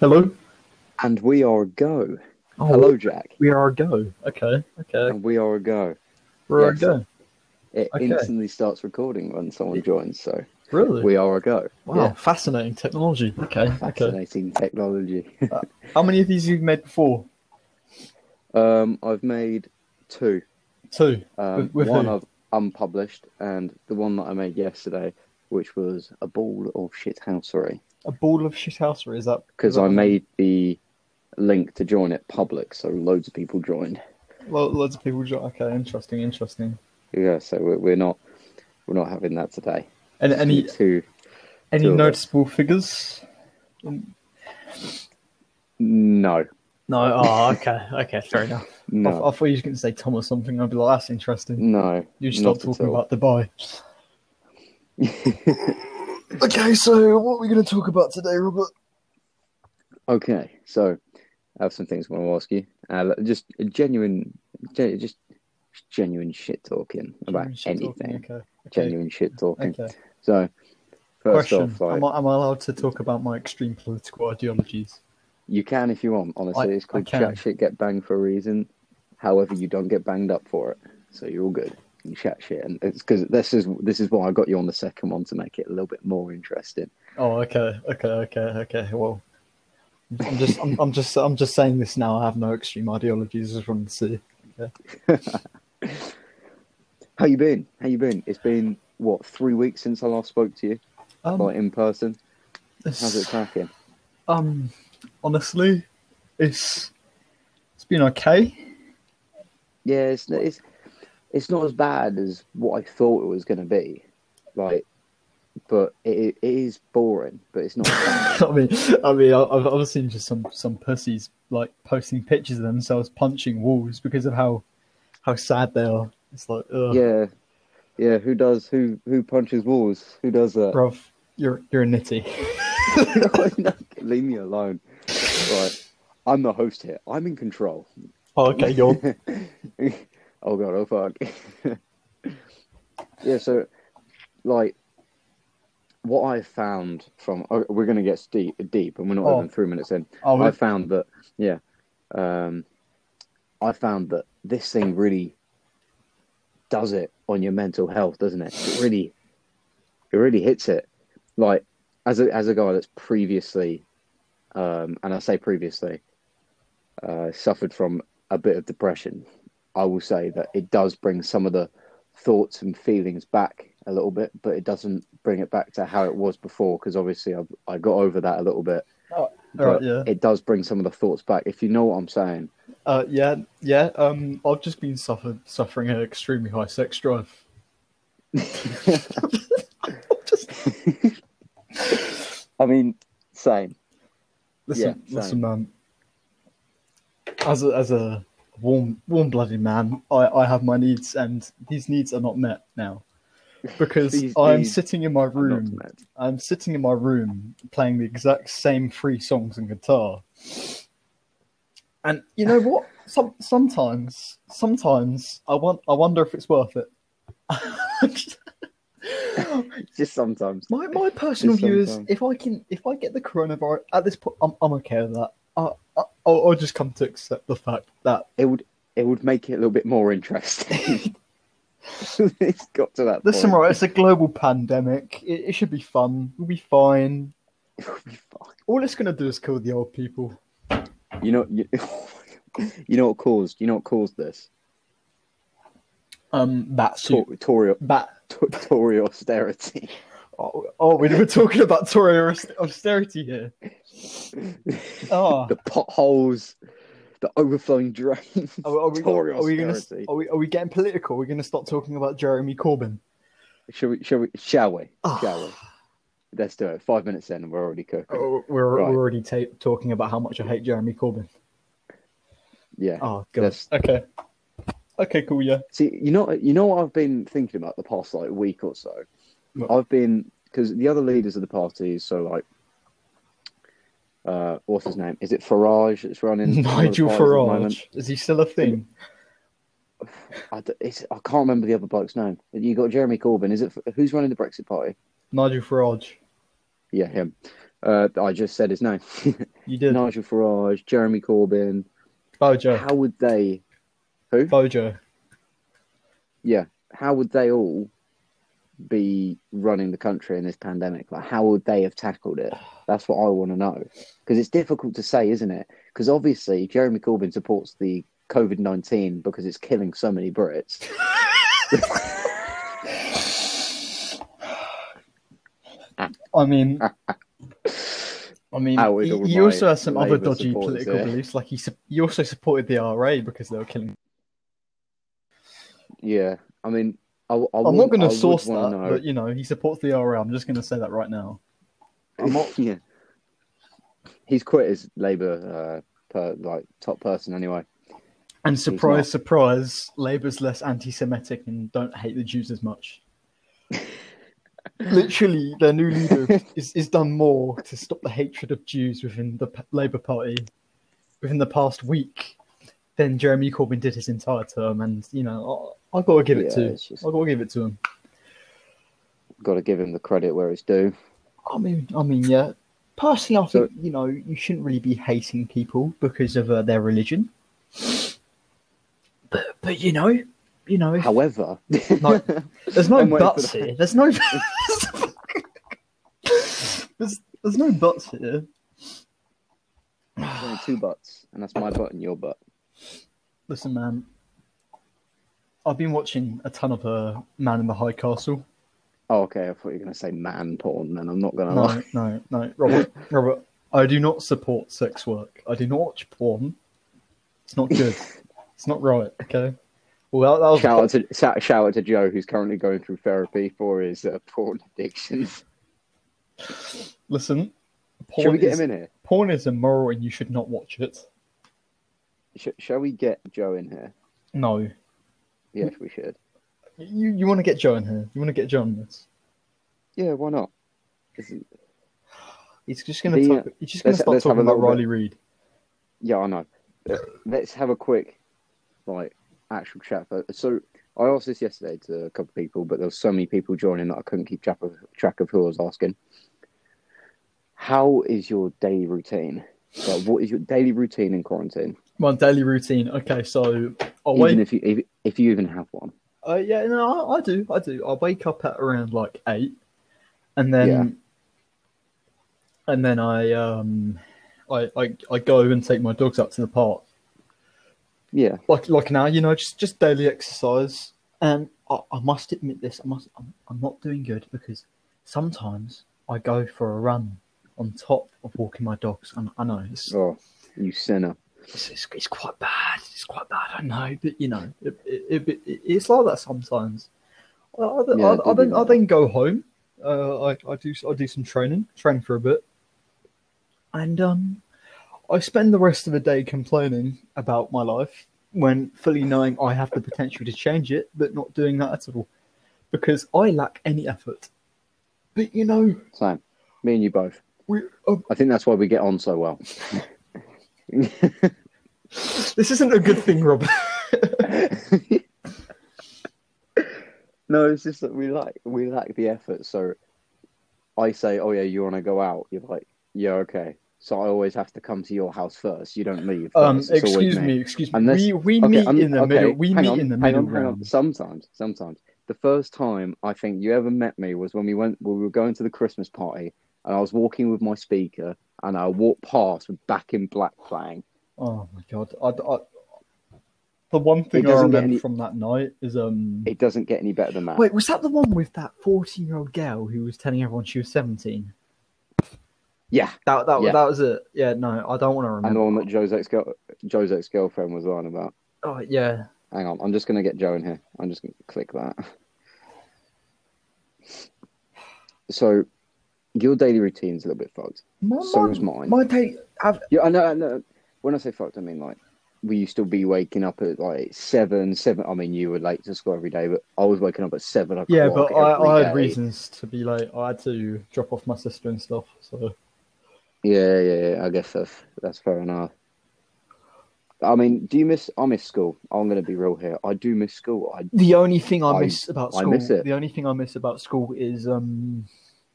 Hello. And we are a go. Oh, Hello, Jack. We are a go. Okay. Okay. And we are a go. We're yes. a go. It Okay. instantly starts recording when someone joins, so Really? we are a go. wow. Yeah. Fascinating technology. Okay. Okay. Fascinating technology. How many of these you've made before? um, I've made two. Two. Um, With- with one who? I've unpublished, and the one that I made yesterday, which was a ball of shit shithousery. A ball of shithousery. Is that? is Because I made the link to join it public, so loads of people joined. Lo- loads of people. jo- Okay. Interesting. Interesting. Yeah, so we're, we're not we're not having that today. And any two? any two noticeable figures? No, No. Oh, okay. Okay. Fair enough. I, no, I thought you were going to say Tom or something. I'd be like, that's interesting. no. You not stop talking all. about Dubai. okay, so what are we going to talk about today, Robert? Okay, so I have some things I want to ask you. Uh, just a genuine, ge- just genuine shit talking about Shit talking, anything. Okay. okay. Genuine shit talking. Okay. So, first Question: off, like am, I, am I allowed to talk about my extreme political ideologies? you can if you want. Honestly, I- it's called can. chat shit, get banged for a reason. However, you don't get banged up for it, so you're all good. You chat shit, and it's because this is this is why I got you on the second one to make it a little bit more interesting. Oh, okay, okay, okay, okay. Well, I'm just, I'm, I'm just, I'm just saying this now. I have no extreme ideologies. I just wanted to see. How you been? How you been? It's been what three weeks since I last spoke to you, Um, like in person. How's it cracking? um, honestly, it's, it's been okay. Yeah, it's it's it's not as bad as what I thought it was going to be, like, but it, it is boring. But it's not. bad. I mean, I mean, I've, I've seen just some, some pussies like posting pictures of themselves punching walls because of how, how sad they are. It's like, ugh, yeah, yeah. Who does who who punches walls? Who does that? bruv, you're, you're a nitty. No, Leave me alone. Right, I'm the host here. I'm in control. Oh, okay, you're, oh god, oh fuck. yeah, so like what I found from oh, we're gonna get deep, deep, and we're not Oh. even three minutes in. oh, I found that yeah, um, I found that this thing really does it on your mental health, doesn't it? It really, it really hits it. Like as a as a guy that's previously, um, and I say previously, uh, suffered from a bit of depression. I will say that it does bring some of the thoughts and feelings back a little bit, but it doesn't bring it back to how it was before because obviously I I got over that a little bit. Oh, But alright, yeah. it does bring some of the thoughts back. If you know what I'm saying, Uh, yeah, yeah. Um, I've just been suffered suffering an extremely high sex drive. just I mean, same. listen, Yeah, listen, man. As a as a warm warm blooded man, I I have my needs, and these needs are not met now because These I'm sitting in my room. I'm sitting in my room playing the exact same three songs and guitar. And you know what? Some sometimes, sometimes I want. I wonder if it's worth it. Just sometimes. my my personal Just view is if I can if I get the coronavirus at this point, I'm I'm okay with that. I, I I'll, just come to accept the fact that It would it would make it a little bit more interesting. it's got to that listen, point. right? It's a global pandemic. It, it should be fun. We'll be fine. It would be fine. All it's gonna do is kill the old people. You know, you, you know what caused? You know what caused this? Um, that Tor-. Tory, That Tor- Tory austerity. Oh, oh, we were talking about Tory austerity here. Oh, the potholes, the overflowing drains. are, are we, Tory are we gonna are we, are we getting political? We're gonna start talking about Jeremy Corbyn. Shall we? Shall we? Shall we? Ah. Shall we? Let's do it. Five minutes in, and we're already cooking. Oh, we're, Right. we're already ta- talking about how much I hate Jeremy Corbyn. Yeah. Oh god. Okay. Okay, cool. Yeah. See, you know, you know what I've been thinking about the past like week or so. What? I've been because the other leaders of the parties, so like, uh, what's his name? Is it Farage that's running? one of the Nigel parties at the moment? Farage. Is he still a thing? I, d- it's, I can't remember the other bloke's name. You got Jeremy Corbyn. Is it who's running the Brexit party? Nigel Farage. Yeah, him. Uh, I just said his name. You did. Nigel Farage, Jeremy Corbyn. Bojo. How would they? Who? Bojo. Yeah. How would they all be running the country in this pandemic? Like, how would they have tackled it? That's what I want to know. Because it's difficult to say, isn't it? Because obviously, Jeremy Corbyn supports the COVID 19 because it's killing so many Brits. I mean, I mean, he, also has some other dodgy political beliefs. Like he, su- he also supported the RA because they were killing. yeah. I mean, I, I'm not going to source that, know. but you know, he supports the RA. I'm just going to say that right now. I'm not. yeah. He's quit as Labour, uh, per, like top person anyway. And surprise, surprise, Labour's less anti-Semitic and don't hate the Jews as much. Literally, their new leader is, is done more to stop the hatred of Jews within the P- Labour Party within the past week than Jeremy Corbyn did his entire term. And you know, I, I got to give it Yeah, to, just- I got to give it to him. Got to give him the credit where it's due. I mean, I mean, yeah. Personally, I So- think you know you shouldn't really be hating people because of uh, their religion. But but you know, you know, if, However, No, there's no I'm waiting for buts here. There's no. there's there's no buts here. There's only two butts, and that's my butt and your butt. Listen, man. I've been watching a ton of uh, Man in the High Castle. Oh, okay. I thought you were going to say man porn, and I'm not going to No, lie. no, no, Robert, Robert. I do not support sex work. I do not watch porn. It's not good. it's not right. Okay. Well, that, that was Shout out to shout, shout out to Joe, who's currently going through therapy for his uh, porn addiction. listen. Porn Shall we get is, him in here? Porn is immoral, and you should not watch it. Sh- shall we get Joe in here? No, Yes, we should. you you want to get Joe in here. You want to get John this. Yeah, why not? He's just gonna talk, uh, he's just gonna let's- start talking about bit- Riley Reid. Yeah, I know. Let's have a quick, like, actual chat. So I asked this yesterday to a couple of people, but there was so many people joining that I couldn't keep track of track of who I was asking. How is your daily routine? Like, what is your daily routine in quarantine? My daily routine. Okay, so I'll Even if you if, you even have one. Uh, yeah, no, I, I do. I do. I wake up at around like eight, and then, Yeah. and then I um, I, I I go and take my dogs out to the park. Yeah, Like like now, you know, just just daily exercise. And I, I must admit this. I must. I'm, I'm not doing good because sometimes I go for a run on top of walking my dogs. And I know it's, oh, you sinner. It's, it's, it's quite bad. It's quite bad. I know, but you know, it, it, it, it, it's like that sometimes. I, I, Yeah, I, I then I then go home. Uh, I, I do I do some training, train for a bit, and um, I spend the rest of the day complaining about my life when fully knowing I have the potential to change it, but not doing that at all because I lack any effort. But you know, Same. Me and you both. we uh, I think that's why we get on so well. this isn't a good thing, Rob. no, it's just that we like we lack the effort. So I say, "Oh yeah, you want to go out?" You're like, "Yeah, okay." So I always have to come to your house first. You don't leave. Um, first. It's always excuse me, excuse me. Unless- we we Okay, meet in the okay, middle. We meet on, in the hang middle on, hang on. Sometimes, sometimes. The first time I think you ever met me was when we went. We were going to the Christmas party, and I was walking with my speaker, and I walked past with Back in Black playing. Oh my god! I, I, the one thing I remember any- from that night is um. It doesn't get any better than that. Wait, was that the one with that fourteen-year-old girl who was telling everyone she was seventeen? Yeah, That that Yeah. that was it. Yeah, no, I don't want to remember. and the one that Joe's ex Joe's ex girlfriend was on about. Oh yeah, Hang on, I'm just gonna get Joe in here. I'm just gonna click that. So, your daily routine's a little bit fucked. my, So my, is mine. My day, I've, Yeah, I know. I know. When I say fucked, I mean like we used to be waking up at like seven, seven. I mean, you were late to school every day, but I was waking up at seven o'clock. yeah, but I, I had day. reasons to be late. I had to drop off my sister and stuff. So Yeah, yeah, yeah. I guess that's that's fair enough. I mean, do you miss? I miss school. I'm gonna be real here. I do miss school. I the only thing I I- miss about I school, miss it. the only thing I miss about school is um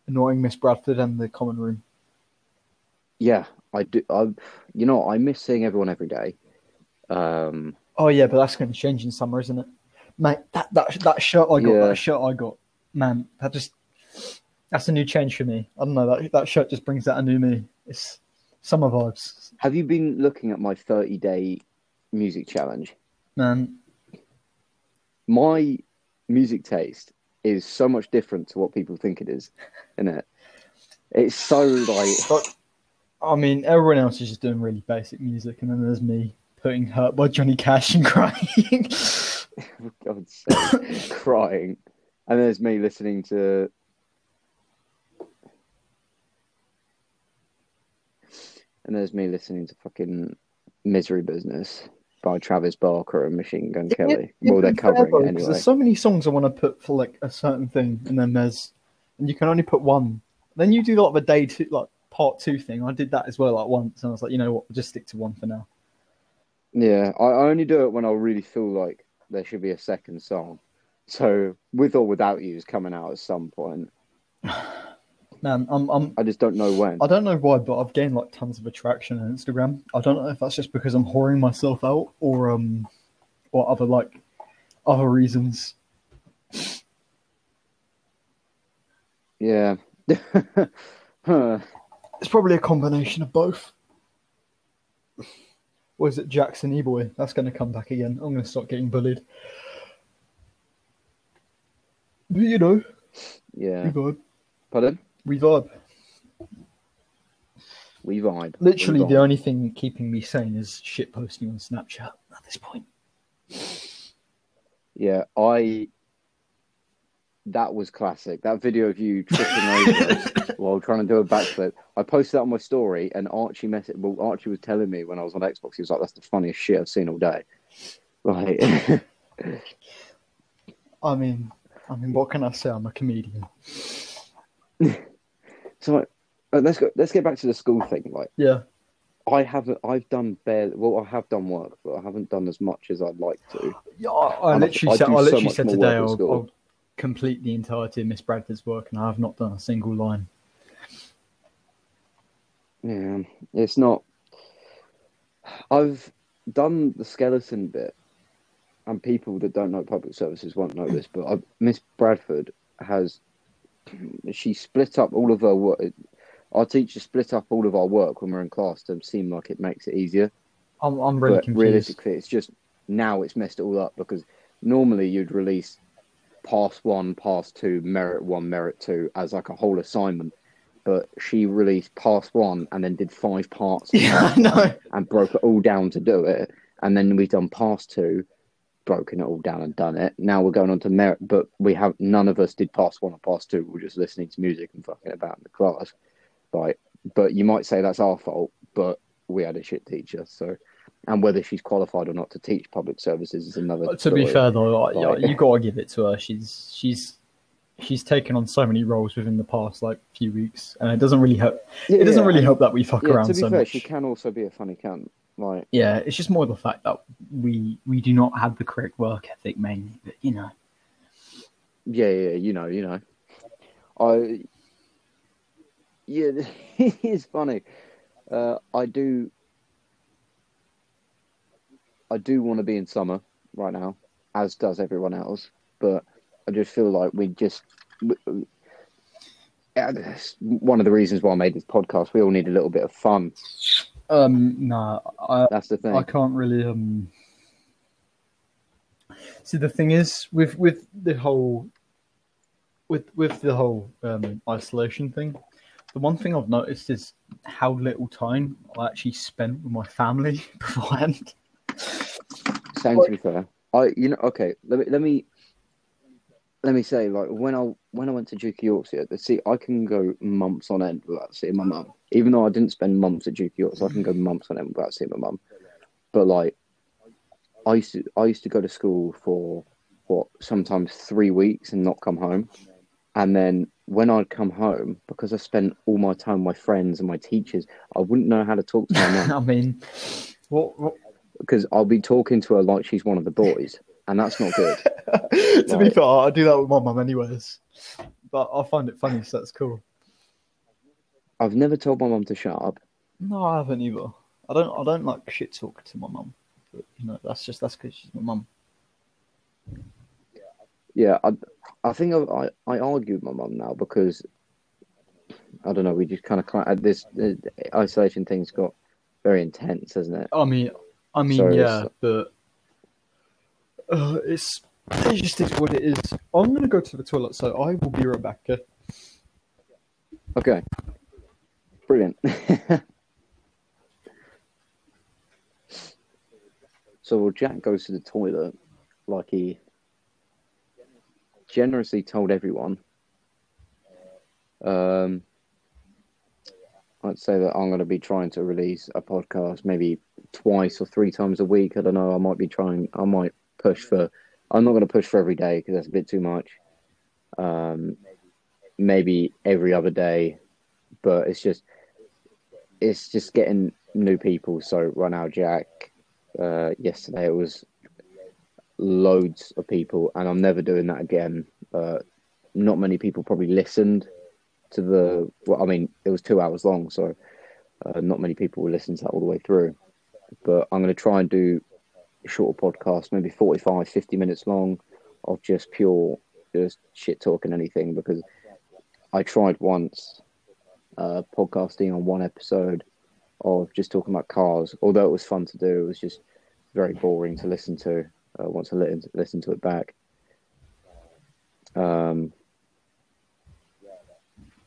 annoying Miss Bradford and the common room. yeah. I do. I, you know, I miss seeing everyone every day. Um, Oh yeah, but that's going to change in summer, isn't it? Mate, that that that shirt I got, Yeah. that shirt I got, man, that just that's a new change for me. I don't know that that shirt just brings out a new me. It's summer vibes, have you been looking at my 30 day music challenge? man. My music taste is so much different to what people think it is, isn't it? It's so like But I mean, everyone else is just doing really basic music, and then there's me putting "Hurt" by Johnny Cash and crying. for God's sake, crying. And there's me listening to. And there's me listening to fucking Misery Business by Travis Barker and Machine Gun Kelly. well, they're covering it anyway. There's so many songs I want to put for like a certain thing, and then there's, and you can only put one. Then you do like the day two, like part two thing. I did that as well, like once, and I was like, you know what, we'll just stick to one for now. Yeah, I only do it when I really feel like there should be a second song. So, with or without you is coming out at some point. Man, I'm, I'm, I just don't know when. I don't know why, but I've gained like tons of attraction on Instagram. I don't know if that's just because I'm whoring myself out or um, or other like other reasons. Yeah. Huh. It's probably a combination of both. Or is it Jackson E-boy? That's going to come back again. I'm going to start getting bullied. But you know, yeah. vibe. Pardon? We vibe. We vibe. Literally, We the only thing keeping me sane is shit posting on Snapchat at this point. Yeah, I. That was classic. That video of you tripping over while trying to do a backflip. I posted that on my story, and Archie messaged. Well, Archie was telling me when I was on Xbox, he was like, "That's the funniest shit I've seen all day." Right. I mean, I mean, what can I say? I'm a comedian. so like, uh, let's go. Let's get back to the school thing. Like, Yeah. I haven't. I've done bare. Well, I have done work, but I haven't done as much as I'd like to. Yeah, I, I literally I said, do I literally much said today I'll. I'll complete the entirety of Miss Bradford's work, and I have not done a single line. Yeah, it's not. I've done the skeleton bit, and people that don't know public services won't know this, but Miss Bradford has. She split up all of her work. Our teacher split up all of our work when we're in class to seem like it makes it easier. I'm, I'm really but confused. realistically, it's just now it's messed it all up because normally you'd release pass one, pass two, merit one, merit two as like a whole assignment. But she released pass one and then did five parts Yeah, know. and broke it all down to do it. And then we've done pass two, broken it all down and done it. Now we're going on to merit, but we have none of us did pass one or pass two. We're just listening to music and fucking about in the class. Like, but you might say that's our fault, but we had a shit teacher. So, and whether she's qualified or not to teach public services is another. But to be fair though, like, Like- you gotta give it to her. She's she's she's taken on so many roles within the past like few weeks, and it doesn't really help. Yeah, It doesn't yeah, really help that we fuck Yeah, around to be so fair, much. she can also be a funny cunt. Like, Yeah, it's just more the fact that we we do not have the correct work ethic mainly. But you know, yeah, yeah, you know, you know. I, yeah, it's funny. Uh, I do, I do want to be in summer right now, as does everyone else. But I just feel like we just. We, yeah, one of the reasons why I made this podcast. We all need a little bit of fun. Um, nah, I That's the thing. I can't really um. See, the thing is with with the whole with with the whole um, isolation thing, the one thing I've noticed is how little time I actually spent with my family beforehand. Same to be fair. I you know okay, let me let me let me say like when I when I went to Duke of Yorkshire, the see I can go months on end without seeing my mum. Even though I didn't spend months at Duke of York, so I can go months on end without seeing my mum. But like I used to I used to go to school for what sometimes three weeks and not come home. And then when I'd come home, because I spent all my time with my friends and my teachers, I wouldn't know how to talk to my mum I mean, what because I'll be talking to her like she's one of the boys, and that's not good. to be fair, I do that with my mum anyways. But I find it funny, so that's cool. I've never told my mum to shut up. No, I haven't either. I don't. I don't like shit talk to my mum. But, you know, that's just that's because she's my mum. Yeah, I, I think I, I, I argue with my mum now because I don't know. We just kind of this uh, isolation thing's got very intense, hasn't it? I mean, I mean, So yeah, but uh, it's it just is what it is. I'm gonna go to the toilet, so I will be right back. Okay? Okay, brilliant. so Jack goes to the toilet like he generously told everyone. Um, I'd say that I'm going to be trying to release a podcast maybe twice or three times a week. I don't know. I might be trying. I might push for. I'm not going to push for every day because that's a bit too much. Um, maybe every other day, but it's just it's just getting new people. So right now, Jack. Uh, yesterday it was loads of people, and I'm never doing that again. Uh, not many people probably listened to the. Well, I mean, it was two hours long, so uh, not many people will listen to that all the way through. But I'm going to try and do shorter podcast, maybe 45, 50 minutes long, of just pure, just shit talking anything. Because I tried once uh, podcasting on one episode of just talking about cars. Although it was fun to do, it was just very boring to listen to uh, once I listen, listen to it back. Um,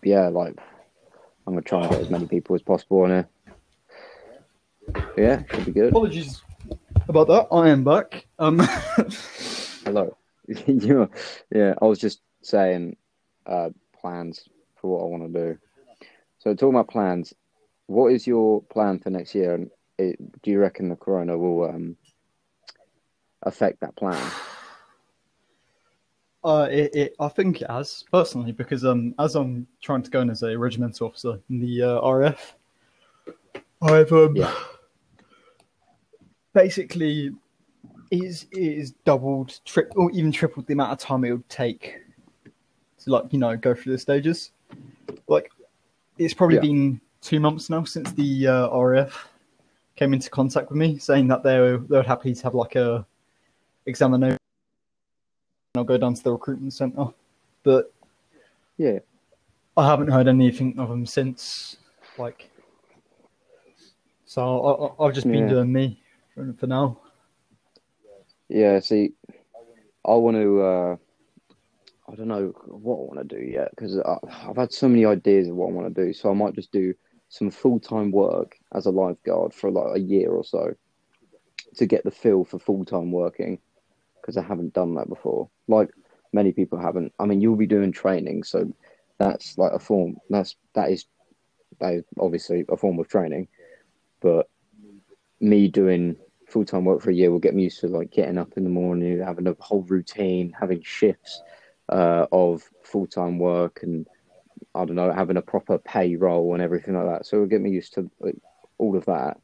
yeah, like I'm gonna try and get as many people as possible on it. Yeah, should be good. Apologies about that. I am back. Um, Hello. you yeah, I was just saying uh, plans for what I want to do. So talking about plans, what is your plan for next year? And it, do you reckon the corona will um, affect that plan? uh, it, it, I think it has personally because um, as I'm trying to go in as a regimental officer in the uh, RF, I've um, Yeah. basically is is doubled, tri- or even tripled the amount of time it would take to like you know go through the stages. Like it's probably Yeah. been two months now since the uh, RAF came into contact with me, saying that they were they were happy to have like a examination. I'll go down to the recruitment centre, but Yeah. I haven't heard anything of them since. Like, so I, I've just been Yeah. doing me for, now. Yeah, see, I want to. Uh, I don't know what I want to do yet because I've had so many ideas of what I want to do. So I might just do some full time work as a lifeguard for like a year or so to get the feel for full time working because I haven't done that before. Like many people haven't. I mean, you'll be doing training, so that's like a form. That's that is that is obviously a form of training, but me doing full time work for a year will get me used to like getting up in the morning, having a whole routine, having shifts uh, of full time work, and I don't know, having a proper payroll and everything like that. So it'll get me used to like, all of that.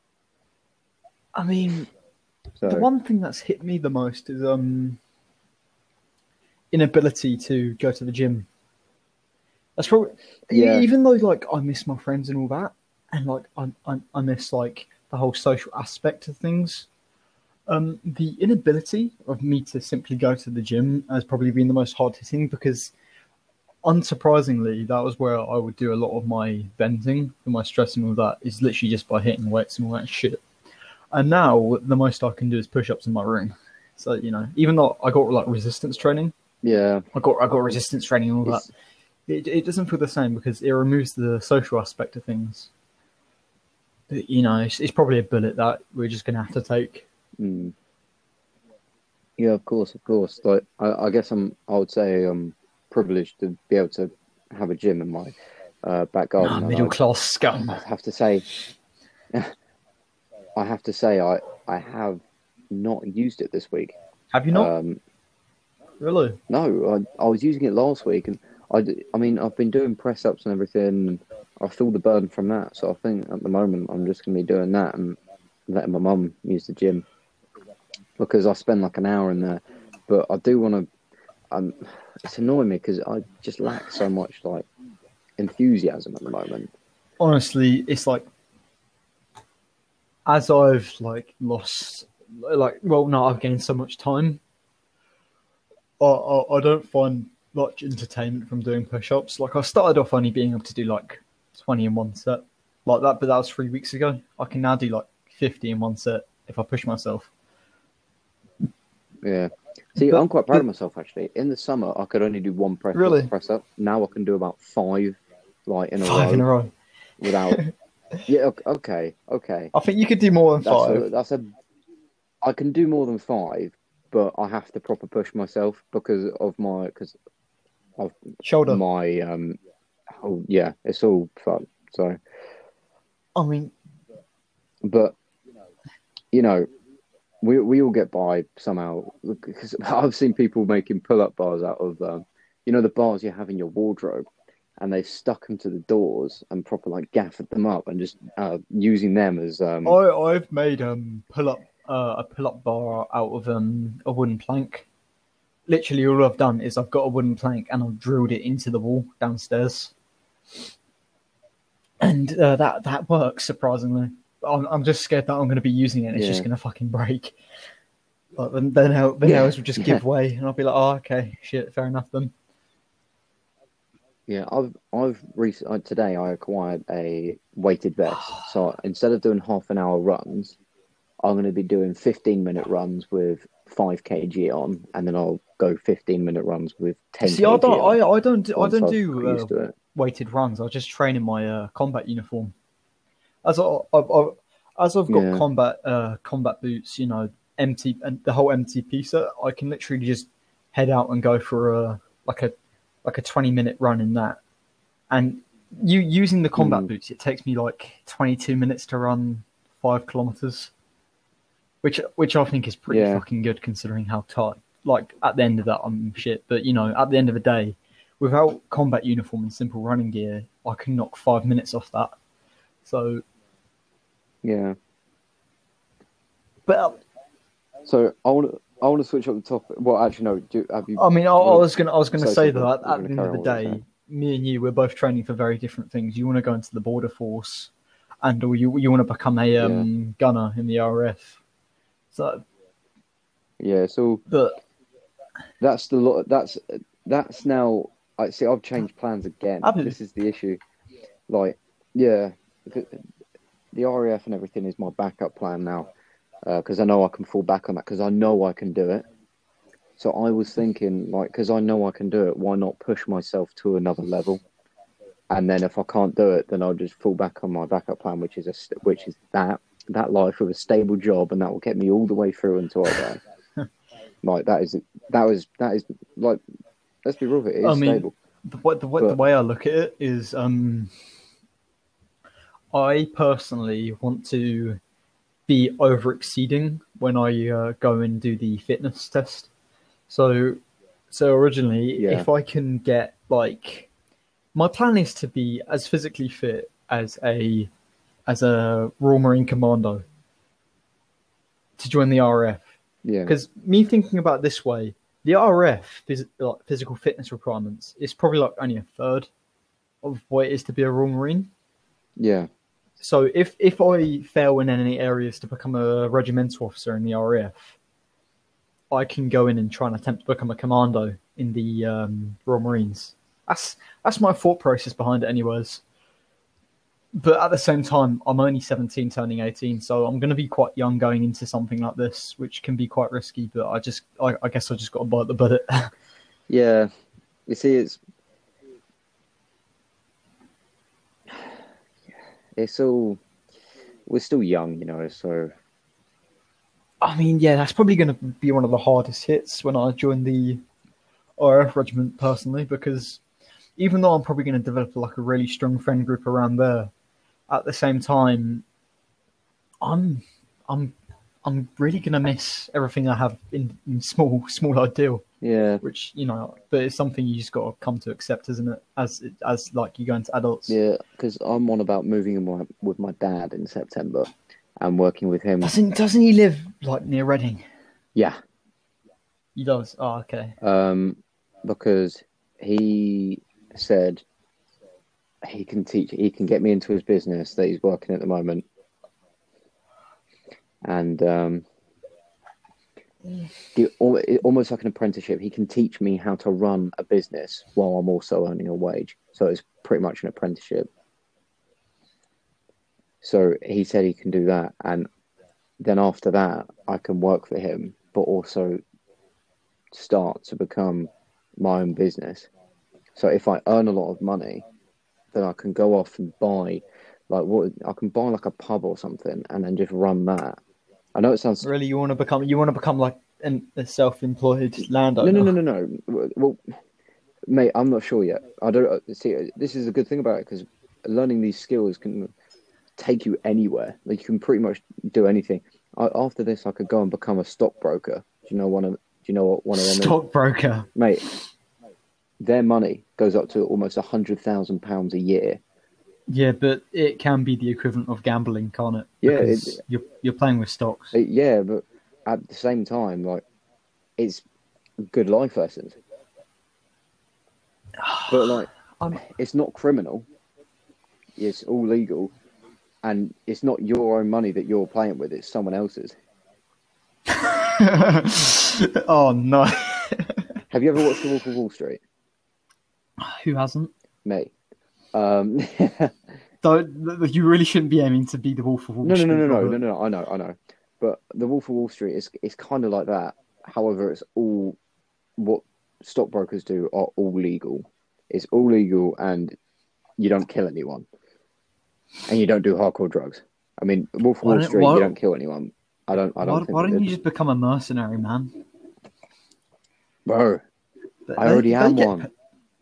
I mean, So the one thing that's hit me the most is um inability to go to the gym. That's probably Yeah. even though like I miss my friends and all that, and like I I, I miss like the whole social aspect of things. Um, the inability of me to simply go to the gym has probably been the most hard hitting because, unsurprisingly, that was where I would do a lot of my venting and my stress and all that. Is literally just by hitting weights and all that shit. And now the most I can do is push ups in my room. So you know, even though I got like resistance training, yeah, I got I got resistance training and all that. It it doesn't feel the same because it removes the social aspect of things. But, you know, it's, it's probably a bullet that we're just gonna have to take. Mm. yeah, of course, of course. Like I, I guess I'm, I would say I'm privileged to be able to have a gym in my uh, back garden. Ah, middle class scum. I have to say, I have to say, I I have not used it this week. Have you not Um, really? no, I, I was using it last week, and I, I mean, I've been doing press ups and everything, and I feel the burden from that. So I think at the moment I'm just going to be doing that and letting my mum use the gym because I spend like an hour in there. But I do want to. Um, it's annoying me because I just lack so much like enthusiasm at the moment. Honestly, it's like as I've like lost, like, well, no, I've gained so much time. I, I, I don't find much entertainment from doing push-ups. Like I started off only being able to do like twenty in one set, like that, but that was three weeks ago. I can now do like fifty in one set if I push myself. Yeah. See, But- I'm quite proud of myself actually. In the summer, I could only do one press Really? press up. Now I can do about five, like in a Five row in a row. without. yeah. ok- Okay. Okay. I think you could do more than That's five. a, that's a. I can do more than five, but I have to proper push myself because of my because of Shoulder. my um. Oh yeah, it's all fun. So, I mean, but you know, we we all get by somehow because I've seen people making pull-up bars out of um, you know the bars you have in your wardrobe, and they've stuck them to the doors and proper like gaffed them up and just uh, using them as um. I I've made um pull up uh, a pull up bar out of um a wooden plank. Literally, all I've done is I've got a wooden plank and I've drilled it into the wall downstairs, and uh, that that works surprisingly. I'm I'm just scared that I'm going to be using it. and It's just going to fucking break. But then then how the Yeah. nails will just give way, and I'll be like, oh okay, shit, fair enough then. Yeah, I've I've recently today I acquired a weighted vest. So instead of doing half an hour runs, I'm going to be doing 15 minute runs with five kg on, and then I'll go 15 minute runs with 10. See, I don't on I, I don't do, I don't do uh, used to it. weighted runs. I just train in my uh, combat uniform. As I, I, I as I've got Yeah. combat uh, combat boots, you know, MT and the whole MTP set, I can literally just head out and go for a like a like a twenty minute run in that. And you using the combat Mm. boots, it takes me like twenty two minutes to run five kilometers, which which I think is pretty Yeah. fucking good considering how tight. Like at the end of that, I'm shit. But you know, at the end of the day, without combat uniform and simple running gear, I can knock five minutes off that. So, Yeah. but uh, So I want to I want to switch up the topic. Well, actually, no. Do have you? I mean, I, I was gonna, I was gonna say say that at the end of the on what you're day, me and you, we're both training for very different things. You want to go into the border force, and or you you want to become a um, gunner in the RF. So, Yeah. So but that's the lot. That's that's now. I see. I've changed plans again. This is the issue. Like, yeah, the RAF and everything is my backup plan now because I know I can fall back on that because I know I can do it. So I was thinking, like, because I know I can do it, why not push myself to another level? And then if I can't do it, then I'll just fall back on my backup plan, which is a st- which is that that life with a stable job, and that will get me all the way through until I die. like that is that was that is like let's be real, it is I mean, stable. the, the, way- the way I look at it is, um, I personally want to be over exceeding when I uh, go and do the fitness test. So, so originally, Yeah. if I can get like, my plan is to be as physically fit as a as a Royal Marine Commando to join the RF. Yeah, Because me thinking about this way, the RF phys- like physical fitness requirements is probably like only a third of what it is to be a Royal Marine. yeah, So if if I fail in any areas to become a regimental officer in the RAF, I can go in and try and attempt to become a commando in the um, Royal Marines. That's that's my thought process behind it, anyways. But at the same time, I'm only 17, turning 18, so I'm going to be quite young going into something like this, which can be quite risky. But I just, I, I guess, I just got to bite the bullet. yeah. You see, it's it's all we're still young, you know. So I mean, yeah, that's probably going to be one of the hardest hits when I join the RF regiment personally, because even though I'm probably going to develop like a really strong friend group around there, at the same time, I'm I'm I'm really going to miss everything I have in, in small small ideal, yeah, which you know, but it's something you just got to come to accept, isn't it? As as like you go into adults. yeah. Because I'm on about moving in my, with my dad in September and working with him. Doesn't doesn't he live like near Reading? Yeah, He does. Oh, okay. um, because he said he can teach, he can get me into his business that he's working at the moment. and um, the, almost like an apprenticeship. He can teach me how to run a business while I'm also earning a wage. So it's pretty much an apprenticeship. So he said he can do that, and then after that, I can work for him, but also start to become my own business. So if I earn a lot of money, then I can go off and buy, like what I can buy like a pub or something, and then just run that. I know it sounds Really, you want to become you want to become like an, a self-employed landowner? no, no, no, no, no. Well, mate, I'm not sure yet. I don't uh, see. This is a good thing about it because learning these skills can take you anywhere. Like you can pretty much do anything. I, after this, I could go and become a stockbroker. Do you know one of? Do you know what one of them is? Stockbroker. mate? Their money goes up to almost a hundred thousand pounds a year. Yeah, but it can be the equivalent of gambling, can't it? Yeah, it- you're you're playing with stocks. Uh, Yeah, but at the same time, like it's good life lessons. But like, I'm- it's not criminal. It's all legal, and it's not your own money that you're playing with. It's someone else's. oh no, Have you ever watched The Wolf of Wall Street? who hasn't? Me. Um, Don't you really shouldn't be aiming to be the Wolf of Wall no, no, Street? no, no, no, Robert. no, no. I know, I know. But The Wolf of Wall Street is it's kind of like that. However, it's all what stockbrokers do are all legal. It's all legal, and you don't kill anyone, and you don't do hardcore drugs. I mean, Wolf of Wall Street, why- you don't kill anyone. I don't. I Why, don't think. why don't you just become a mercenary, man? Bro, They- I already am get one.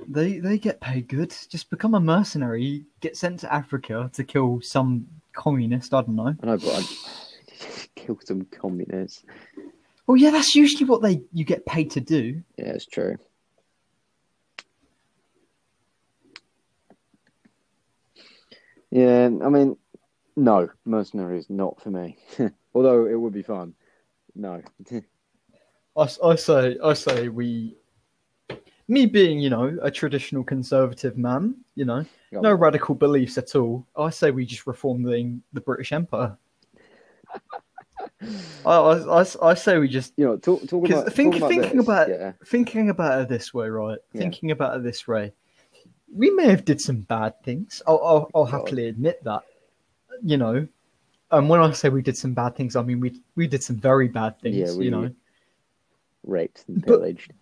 They they get paid good. Just become a mercenary. Get sent to Africa to kill some communist. I don't know. I know, but I kill some communists. Well, yeah, that's usually what they you get paid to do. Yeah, it's true. Yeah, I mean, no, mercenary is not for me. Although it would be fun. No. I, I say I say we. Me being, you know, a traditional conservative man, you know, no radical beliefs at all. I say we just reform the the British Empire. I, I, I, say we just You know, talk, talk about, think, talk about thinking this, about yeah. thinking about it this way, right? Yeah. Thinking about it this way, we may have did some bad things. I'll, I'll, I'll happily admit that. You know, and when I say we did some bad things, I mean we we did some very bad things. Yeah, we- you know, raped and But- pillaged.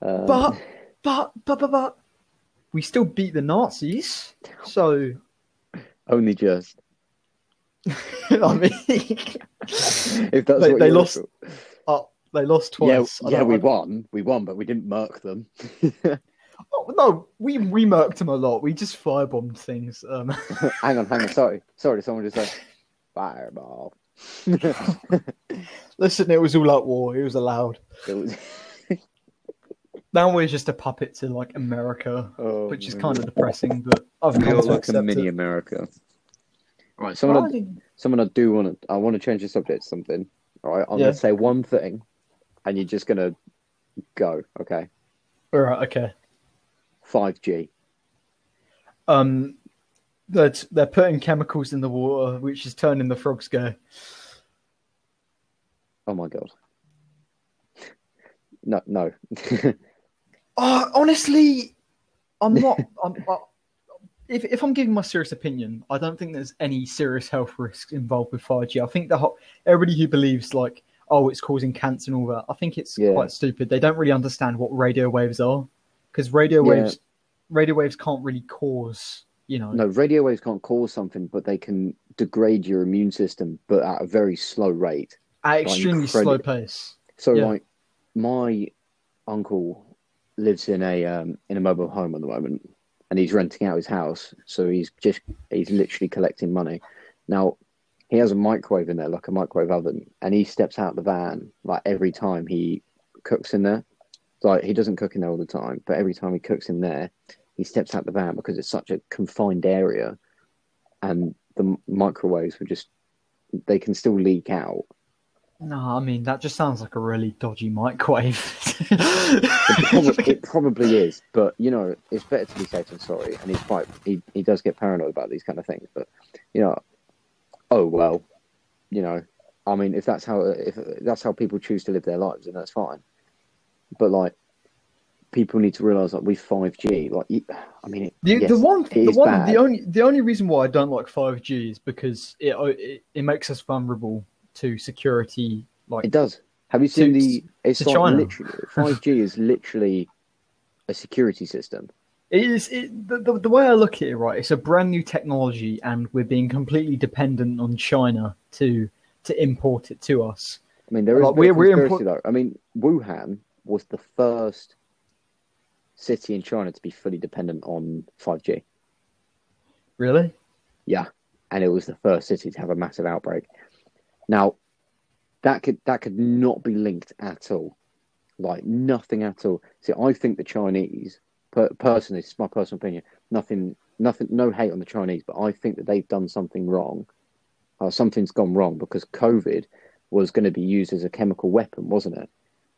Um, but but but but but we still beat the Nazis. So only just. I mean, If that's They- what they lost uh, they lost for. Yeah, twice. Yeah, we won. We won, but we didn't murk them. oh, no, we we murked them a lot. We just firebombed things. Um, hang on, hang on. Sorry, sorry. Someone just said fireball. listen, it was all out war. It was allowed. It was- Now we're just a puppet to like America, oh, which is my kind of depressing, but I've We come are to like a mini it. America. Right, someone, I, think- someone I do want to. I want to change the subject to something. All right, I'm Yeah. gonna say one thing, and you're just gonna go. Okay, All right, okay. five G. Um, they're they're putting chemicals in the water, which is turning the frogs gay. Oh my god. No, no. Oh, honestly, I'm not. I'm, I, if if I'm giving my serious opinion, I don't think there's any serious health risks involved with 5G. I think the whole, everybody who believes like, oh, it's causing cancer and all that, I think it's Yeah. quite stupid. They don't really understand what radio waves are because radio Yeah. waves, radio waves can't really cause, you know. no, radio waves can't cause something, but they can degrade your immune system, but at a very slow rate. at extremely incredi- slow pace. So, Yeah. like, my uncle lives in a um, in a mobile home at the moment, and he's renting out his house. So he's just he's literally collecting money. Now, he has a microwave in there, like a microwave oven, and he steps out the van like every time he cooks in there. Like he doesn't cook in there all the time, but every time he cooks in there, he steps out the van because it's such a confined area, and the microwaves were just they can still leak out. No, I mean that just sounds like a really dodgy microwave. It probably, it probably is, but you know, it's better to be safe than sorry. And he's quite he, he does get paranoid about these kind of things. But you know, oh well, you know, I mean, if that's how if that's how people choose to live their lives, then that's fine. But like, people need to realize that like with five G, like, I mean, it, The, yes, the one, the is one, bad. the only, the only reason why I don't like five G is because it, it it makes us vulnerable to security. Like It does. Have you seen To- the? It's to like China. literally five G is literally a security system. it is it, the, the the way I look at it, right? It's a brand new technology, and we're being completely dependent on China to to import it to us. I mean, there is Like, a bit of we're- we're conspiracy though. I mean, Wuhan was the first city in China to be fully dependent on five G. Really? Yeah, and it was the first city to have a massive outbreak. Now, that could that could not be linked at all, like nothing at all. See, I think the Chinese, per, personally, it's my personal opinion, nothing, nothing, no hate on the Chinese, but I think that they've done something wrong, or something's gone wrong because COVID was going to be used as a chemical weapon, wasn't it?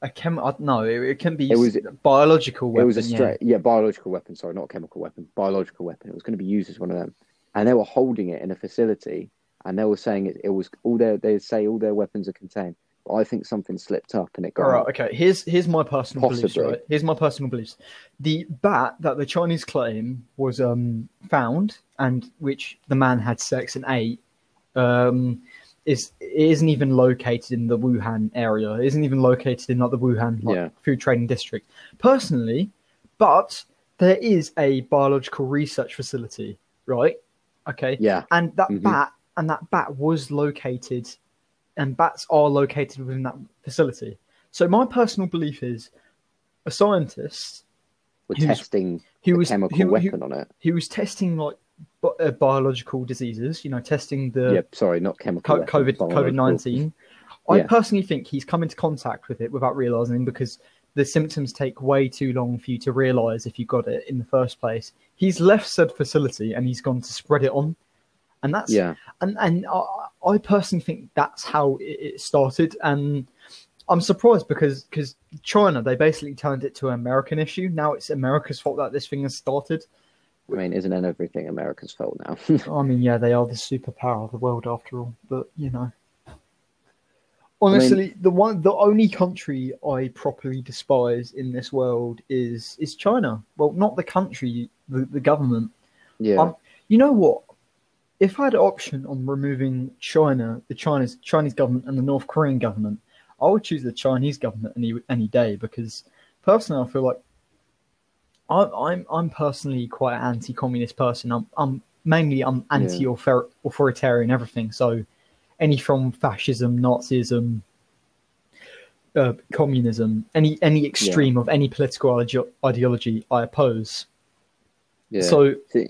A chem? I, no, it, it can be It was- a biological weapon. it was a yeah. straight, yeah. biological weapon. Sorry, not a chemical weapon, biological weapon. It was going to be used as one of them, and they were holding it in a facility, and they were saying it, it was all their. They say all their weapons are contained, but I think something slipped up and it got. All right, out. okay. Here's here's my personal beliefs. Possibly. Right, here's my personal beliefs. The bat that the Chinese claim was um, found and which the man had sex and ate um, is it isn't even located in the Wuhan area. It isn't even located in like the Wuhan like, Yeah. food trading district. Personally, but there is a biological research facility, right? Okay, Yeah, and that Mhm. bat and that bat was located and bats are located within that facility so my personal belief is a scientist we're was- testing a was chemical he, he, weapon on it. he was testing like bi- uh, biological diseases you know testing the yeah, sorry, not chemical. co- COVID COVID nineteen. i Yeah. personally think he's come into contact with it without realizing because the symptoms take way too long for you to realize if you got it in the first place he's left said facility and he's gone to spread it on and that's Yeah, and and I, I personally think that's how it, it started. And i'm surprised because because china they basically turned it to an american issue. Now it's america's fault that this thing has started. I mean, isn't it everything America's fault now? i mean yeah they are the superpower of the world after all but you know. Honestly the one the only country i properly despise in this world is is china. Well not the country the, the government. Yeah, Um, you know what? If I had an option on removing China, the Chinese Chinese government and the North Korean government, I would choose the Chinese government any any day because personally, I feel like I'm I'm I'm personally quite an anti-communist person. I'm I'm mainly I'm anti-authoritarian everything. So any from fascism, Nazism, uh, communism, any any extreme of any political ide- ideology, I oppose. yeah. So See,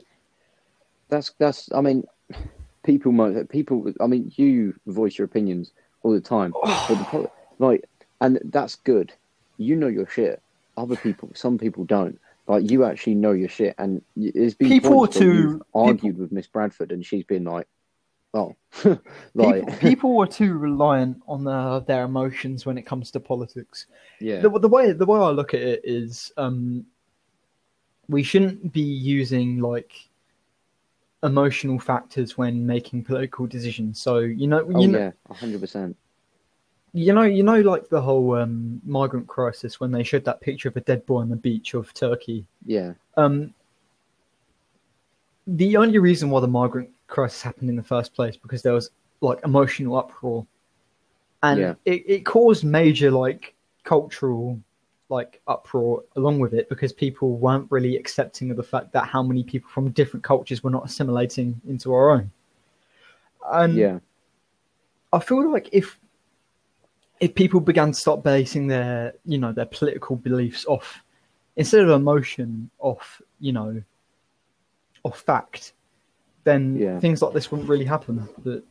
that's that's. I mean, people might people. I mean, you voice your opinions all the time, the, pro- like, and that's good. You know your shit. Other people, some people don't. Like you actually know your shit, and there's been People to- argued with Miss Bradford, and she's been like, "Oh, like, people, people are too reliant on their, their emotions when it comes to politics. yeah, The, the way the way I look at it is, um, we shouldn't be using like emotional factors when making political decisions. So you know, you oh know, yeah, hundred percent, you know, you know, like the whole um, migrant crisis when they showed that picture of a dead boy on the beach of Turkey. yeah, Um, the only reason why the migrant crisis happened in the first place because there was like emotional uproar, and Yeah. it, it caused major like cultural like uproar along with it because people weren't really accepting of the fact that how many people from different cultures were not assimilating into our own. And yeah, I feel like if if people began to stop basing their you know their political beliefs off instead of emotion off you know off fact, then Yeah. things like this wouldn't really happen. But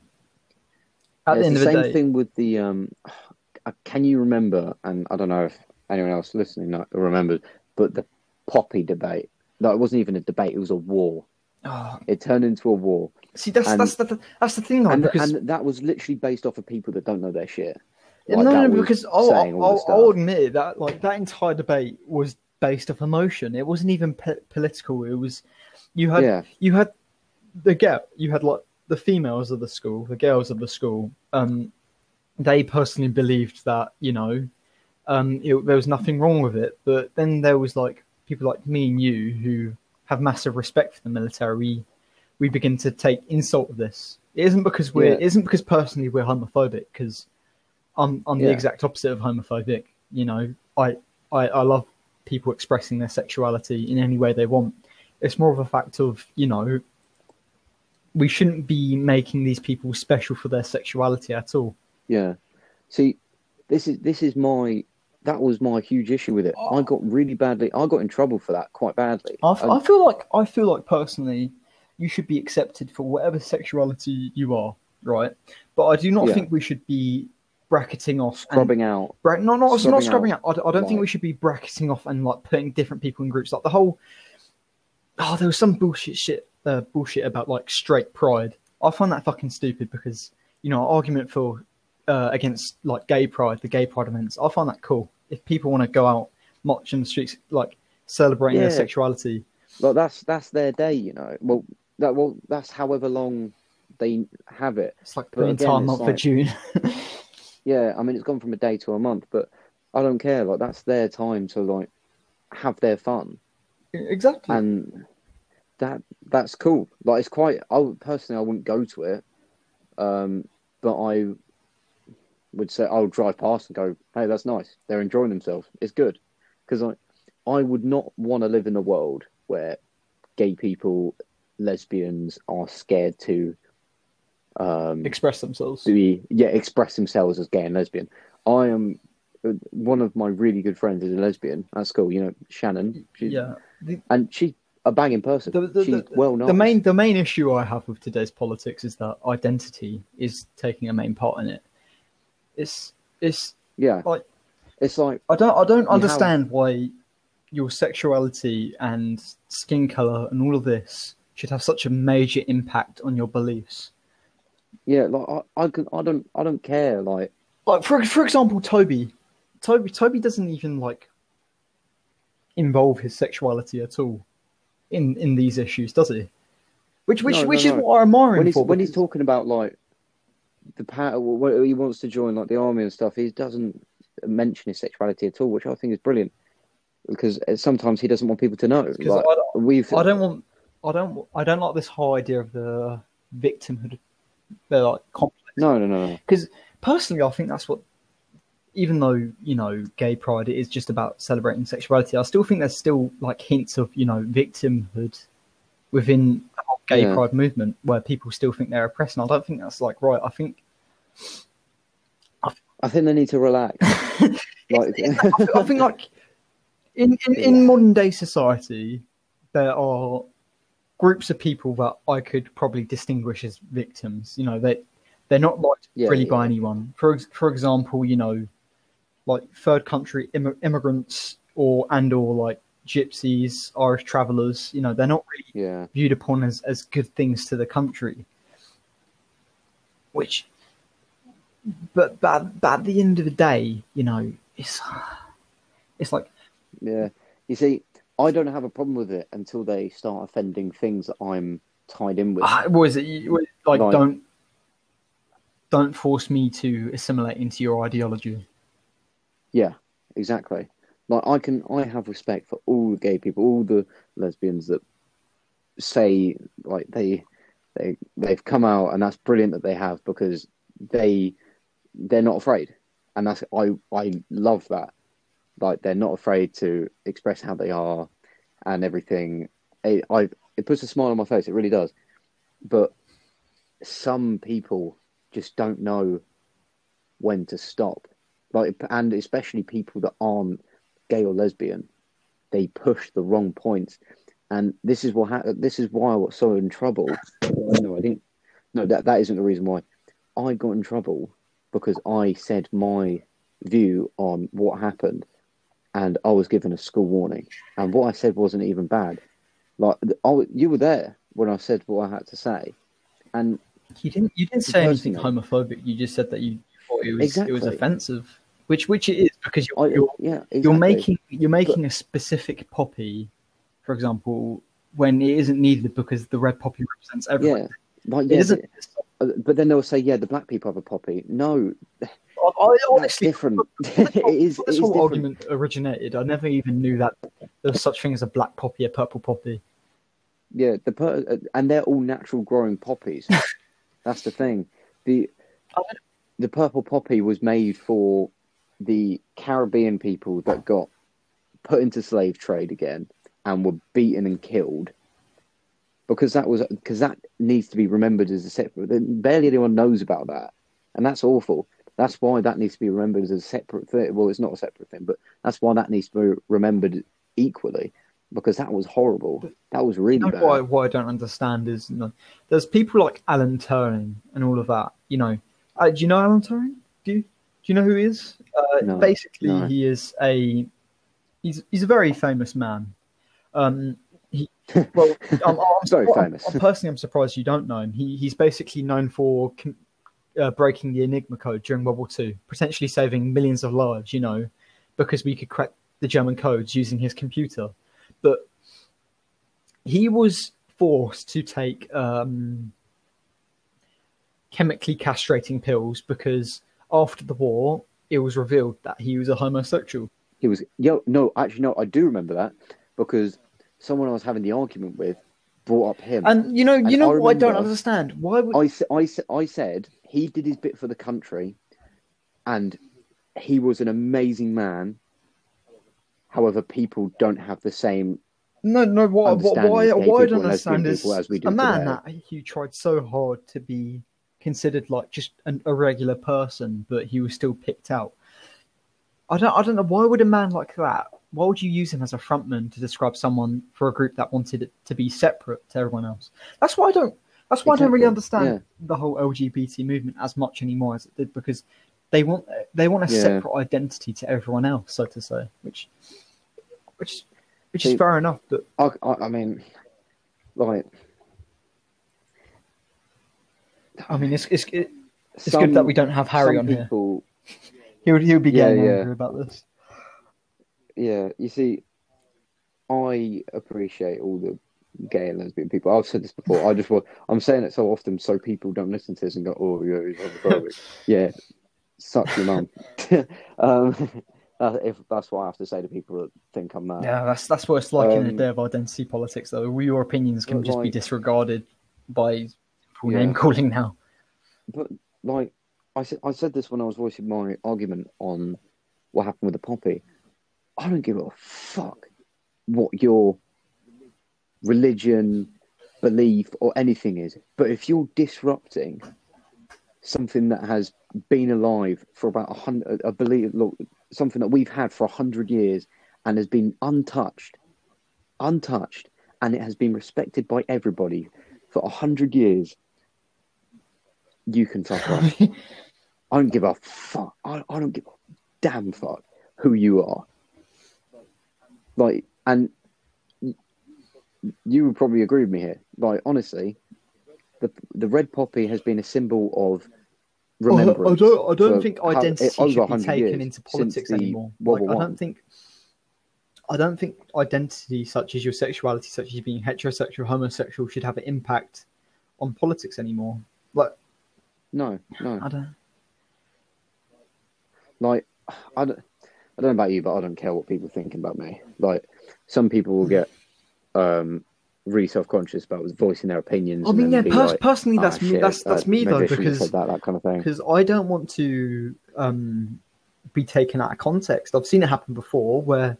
Yeah, the end the of the same day, thing with the um. uh, Can you remember? And I don't know if anyone else listening remembers, but the poppy debate. No, it wasn't even a debate; it was a war. Oh, It turned into a war, see that's And- that's the that's the thing though and because and that was literally based off of people that don't know their shit. Like, no, no, because I'll, I'll. I'll admit that like that entire debate was based off emotion. It wasn't even po- political. It was you had Yeah, you had the girl, you had like the females of the school, the girls of the school, um, they personally believed that you know um, it, there was nothing wrong with it. But then there was like people like me and you who have massive respect for the military. We we begin to take insult of this. It isn't because we're Yeah. it isn't because personally we're homophobic because I'm I'm the exact opposite of homophobic. You know, I, I I love people expressing their sexuality in any way they want. It's more of a fact of you know we shouldn't be making these people special for their sexuality at all. Yeah. See, this is this is my that was my huge issue with it. I got really badly. I got in trouble for that quite badly. I, f- And- I feel like I feel like personally, you should be accepted for whatever sexuality you are, right? But I do not Yeah. think we should be bracketing off. and- scrubbing out. Bra- no, not, scrubbing not scrubbing out. out, I, I don't think we should be bracketing off and like putting different people in groups. Like the whole, oh, there was some bullshit shit, uh, bullshit about like straight pride. I find that fucking stupid because you know, argument for uh, against like gay pride, the gay pride events. I find that cool. If people want to go out, march in the streets, like celebrating their sexuality, Like that's that's their day, you know. Well, that well that's however long they have it. it's like the entire month of June. Yeah, I mean it's gone from a day to a month, but I don't care. Like that's their time to like have their fun, exactly. and that that's cool. Like it's quite. I would, personally I wouldn't go to it, um, but I would say I would drive past and go, "Hey, that's nice. They're enjoying themselves. It's good." Because I I would not want to live in a world where gay people, lesbians are scared to um, Express themselves. be yeah express themselves as gay and lesbian. I am one of my really good friends is a lesbian. at school. You know Shannon. Yeah. The, and she's a banging person. the, the, she's well known. the main the main issue I have with today's politics is that identity is taking a main part in it. It's it's yeah. like- it's like I don't I don't have- understand why your sexuality and skin color and all of this should have such a major impact on your beliefs. yeah, like I I, can, I don't I don't care. Like Like for for example, Toby, Toby Toby doesn't even like involve his sexuality at all in in these issues, does he? Which which No, no, which is no. what I admire when he's for. when he's talking about like the power when he wants to join like the army and stuff, he doesn't mention his sexuality at all, which I think is brilliant. Because uh, sometimes he doesn't want people to know. Like, I don't- we've I don't want. I don't. I don't like this whole idea of the victimhood. They're like complex. no no no no. Because personally, I think that's what. Even though you know, gay pride is just about celebrating sexuality, I still think there's still like hints of you know victimhood within the gay Yeah. pride movement, where people still think they're oppressed. And I don't think that's like right. I think I think they need to relax. like I think like in, in, in modern day society, there are groups of people that I could probably distinguish as victims. You know, they they're not liked Yeah, really by anyone. For for example, you know, like third country Im- immigrants or and or like gypsies, Irish travellers. You know, they're not really yeah. viewed upon as, as good things to the country. Which, but, but but at the end of the day, you know, it's it's like Yeah. You see, I don't have a problem with it until they start offending things that I'm tied in with. Ah, what is it? Like, Like- don't don't force me to assimilate into your ideology. Yeah, exactly. Like I can, I have respect for all the gay people, all the lesbians that say like they, they, they've come out, and that's brilliant that they have because they, they're not afraid, and that's I, I love that. Like they're not afraid to express how they are, and everything. It, I, it puts a smile on my face. It really does. But some people just don't know when to stop like and especially people that aren't gay or lesbian they push the wrong points. And this is what ha- this is why I got so in trouble. No I didn't no that that isn't the reason why. I got in trouble because I said my view on what happened and I was given a school warning. And what I said wasn't even bad. Like I, you were there when I said what I had to say. And You didn't you didn't say anything homophobic. You just said that you thought it was it was offensive, which which it is because you're I, you're, yeah exactly. you're making you're making a specific poppy, for example, when it isn't needed because the red poppy represents everyone. yeah It yeah, isn't. Uh, But then they'll say, yeah, the black people have a poppy. No, I, I That's honestly, different. it is. It this is whole different. argument originated. I never even knew that there was such thing as a black poppy, a purple poppy. Yeah, the per- uh, and they're all natural growing poppies. That's the thing. The the purple poppy was made for the Caribbean people that got put into slave trade again and were beaten and killed because that was because that needs to be remembered as a separate. Barely anyone knows about that, and that's awful. That's why that needs to be remembered as a separate thing. Well, it's not a separate thing, but that's why that needs to be remembered equally because that was horrible. That was really You know bad. what I don't understand is you know, there's people like Alan Turing and all of that. You know, uh, do you know Alan Turing? Do you you know who he is? Uh, No, basically, no. he is a he's he's a very famous man. Um, he well, I'm, I'm Very surpri- famous. I'm, personally, I'm surprised you don't know him. He he's basically known for uh, breaking the Enigma code during World War Two, potentially saving millions of lives. You know, because we could crack the German codes using his computer. But he was forced to take um, chemically castrating pills because after the war, it was revealed that he was a homosexual. He was yo no actually no I do remember that because someone I was having the argument with brought up him. And you know, you And know I what I don't understand. Why would I, I, I said he did his bit for the country and he was an amazing man. However, people don't have the same. no, no? What, what, why? Why I don't and understand is as we do a man today. that he tried so hard to be considered like just an, a regular person, but he was still picked out. I don't, I don't know. Why would a man like that? Why would you use him as a frontman to describe someone for a group that wanted it to be separate to everyone else? That's why I don't. That's why I don't really Exactly, understand the whole LGBT movement as much anymore as it did because they want they want a Yeah. separate identity to everyone else, so to say, which which which is fair enough. But I, I, I mean, like. I mean, it's it's it's some- good that we don't have Harry on here. people, He would he would be getting yeah. angry about this. Yeah, you see, I appreciate all the gay and lesbian people. I've said this before. I just want, I'm saying it so often so people don't listen to this and go, "Oh, yeah, homophobic." yeah, suck your mum. um, uh, if that's what I have to say to people that think I'm mad. Yeah, that's that's what it's like in a Um, day of identity politics, though. Your opinions can just be disregarded by full Yeah. name calling now. But like I said, I said this when I was voicing my argument on what happened with the poppy. I don't give a fuck what your religion, belief, or anything is. But if you're disrupting something that has been alive for about a hundred, I believe, look, something that we've had for a hundred years and has been untouched, untouched, and it has been respected by everybody for a hundred years. You can fuck off. I don't give a fuck. I, I don't give a damn fuck who you are. Like, and you would probably agree with me here. Like, honestly, the the red poppy has been a symbol of remembrance. I don't, I don't think identity should be taken into politics anymore. Like, I don't think, I don't think identity such as your sexuality, such as being heterosexual, homosexual, should have an impact on politics anymore. Like, No, no. I don't. Like, I don't, I don't know about you, but I don't care what people think about me. Like, some people will get um, really self conscious about voicing their opinions. I mean, yeah, pers- like, personally, "Ah, that's me. shit, That's that's uh, me though, because that, that kind of thing. because I don't want to um, be taken out of context. I've seen it happen before where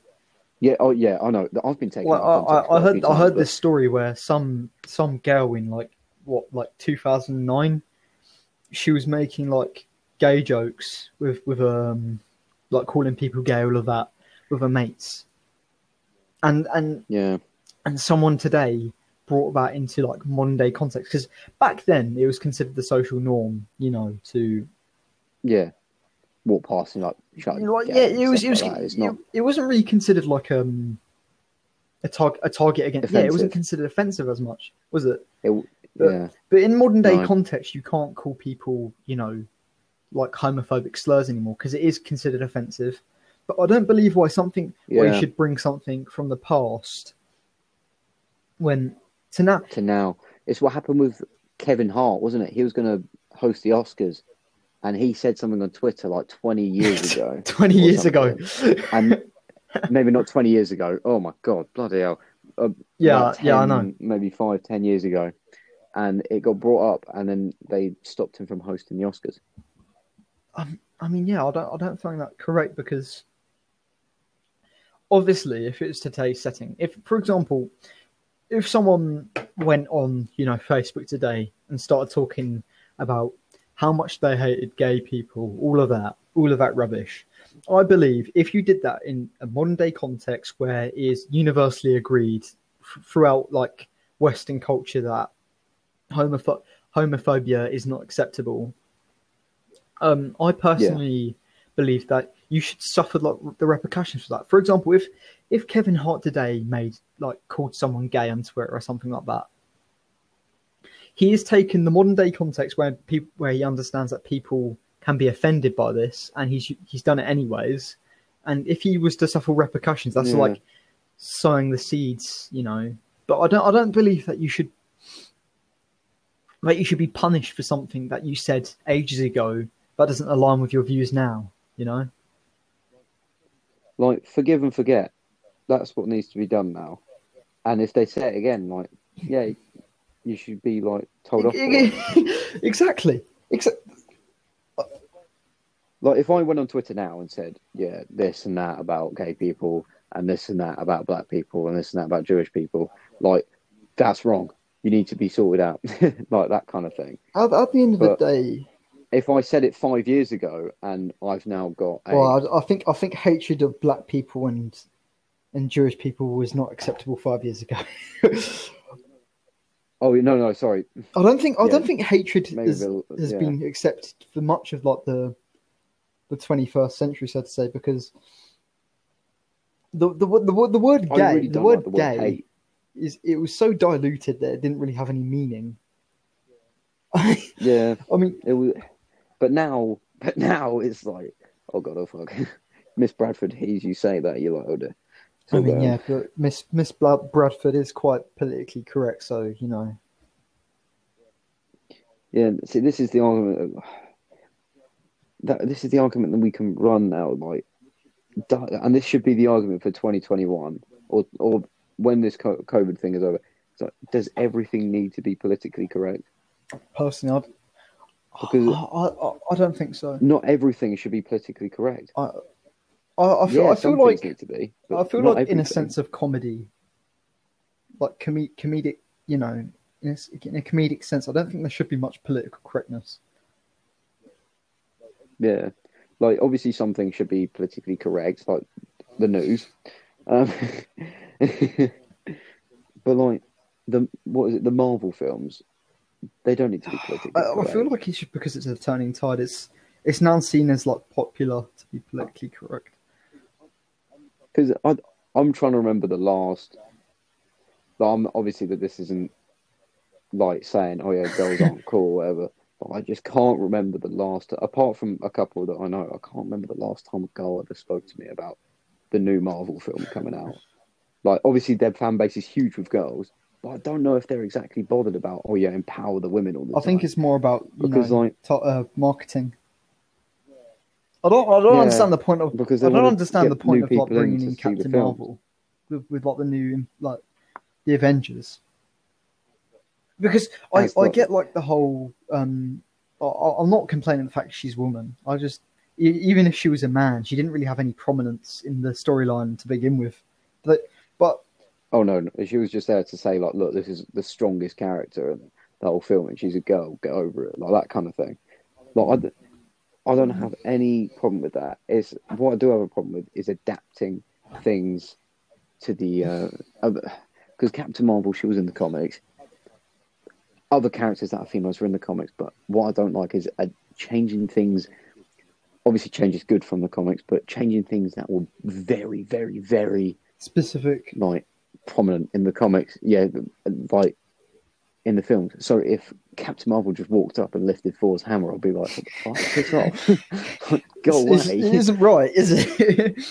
Yeah, oh yeah, I know. I've been taken. well, out of I, context I, I heard few I heard times, this story where some some girl in like what like 2009 she was making like gay jokes with with um like calling people gay all of that with her mates and and Yeah, and someone today brought that into like modern day context because back then it was considered the social norm you know to yeah. Walk past and like, shut. Like, yeah, it was it was like it, not... it wasn't really considered like um a target. A target against. Yeah, it wasn't considered offensive as much, was it? It, But- yeah, But in modern day No. context, you can't call people, you know, like homophobic slurs anymore because it is considered offensive. But I don't believe why something why you should bring something from the past when to now. to now. It's what happened with Kevin Hart, wasn't it? He was going to host the Oscars, and he said something on Twitter like 20 years ago, Twenty years ago. and maybe not 20 years ago. Oh my god, bloody hell! Uh, yeah, like yeah, I know. Maybe five, ten years ago, and it got brought up, and then they stopped him from hosting the Oscars. Um, I mean, yeah, I don't, I don't find that correct because obviously, if it's today's setting, if, for example, if someone went on, you know, Facebook today and started talking about how much they hated gay people, all of that, all of that rubbish, I believe if you did that in a modern day context where it is universally agreed f- throughout like Western culture that homopho- homophobia is not acceptable, um, I personally believe that you should suffer like the repercussions for that. For example, if if Kevin Hart today made like called someone gay on Twitter or something like that, he has taken the modern day context where people where he understands that people can be offended by this, and he's he's done it anyways. And if he was to suffer repercussions, that's Yeah. like sowing the seeds, you know. But I don't I don't believe that you should like you should be punished for something that you said ages ago that doesn't align with your views now, you know? Like forgive and forget. That's what needs to be done now. And if they say it again, like yeah, you should be like told off. exactly. Exa- Like if I went on Twitter now and said, yeah, this and that about gay people and this and that about black people and this and that about Jewish people, like that's wrong. You need to be sorted out, like that kind of thing. At, at the end of But- the day, If I said it five years ago and I've now got a, well, I, I think I think hatred of black people and and Jewish people was not acceptable five years ago. oh no no sorry, I don't think I Yeah. don't think hatred is, they'll- has yeah. been accepted for much of like the the twenty first century, so to say, because the the the, the, the word gay, really the word like the word gay hate. Is it was so diluted that it didn't really have any meaning. Yeah, I mean, it was, but now but now it's like oh god oh fuck, Miss Bradford hears you say that you're like oh dear. I mean, yeah, but Miss Miss Bla- Bradford is quite politically correct, so you know. Yeah, see, this is the argument. Of, that this is the argument that we can run now. Like, and this should be the argument for 2021, or or when this COVID thing is over. It's like, does everything need to be politically correct? Personally, I'd, Because- I, I, I don't think so. Not everything should be politically correct. I, I, I feel, yeah, I feel like need to be. I feel like in a sense of comedy, like com- comedic, you know, in a, in a comedic sense, I don't think there should be much political correctness. Yeah, like obviously some things should be politically correct, like the news. Um, but like the what is it? The Marvel films, they don't need to be politically I, I feel like it's just because it's a turning tide. It's it's now seen as like popular to be politically correct. because I I'm trying to remember the last. I'm obviously that this isn't like saying oh yeah girls aren't cool or whatever. But I just can't remember the last. Apart from a couple that I know, I can't remember the last time a girl ever spoke to me about the new Marvel film coming out. Like obviously their fan base is huge with girls, but I don't know if they're exactly bothered about oh yeah empower the women all the I time. think it's more about you Because, know like- to- uh, marketing. I don't. I don't Yeah, understand the point of. because I don't understand the point of like bringing in Captain. Marvel with, with like the new like the Avengers. Because I, I get like the whole. um I, I'm not complaining the fact she's a woman. I just even if she was a man, she didn't really have any prominence in the storyline to begin with. But Oh no, no, she was just there to say like, look, this is the strongest character in the whole film, and she's a girl. Get over it, like that kind of thing. Like I, I don't have any problem with that. It's what I do have a problem with is adapting things to the because Captain Marvel, she was in the comics. Other characters that are females were in the comics, but what I don't like is uh, changing things. Obviously, change is good from the comics, but changing things that were very, very, very specific. like prominent in the comics. Yeah, like in the films. So if Captain Marvel just walked up and lifted Thor's hammer, I'd be like, what the fuck? Piss off. Go away. It's- it isn't right, is it?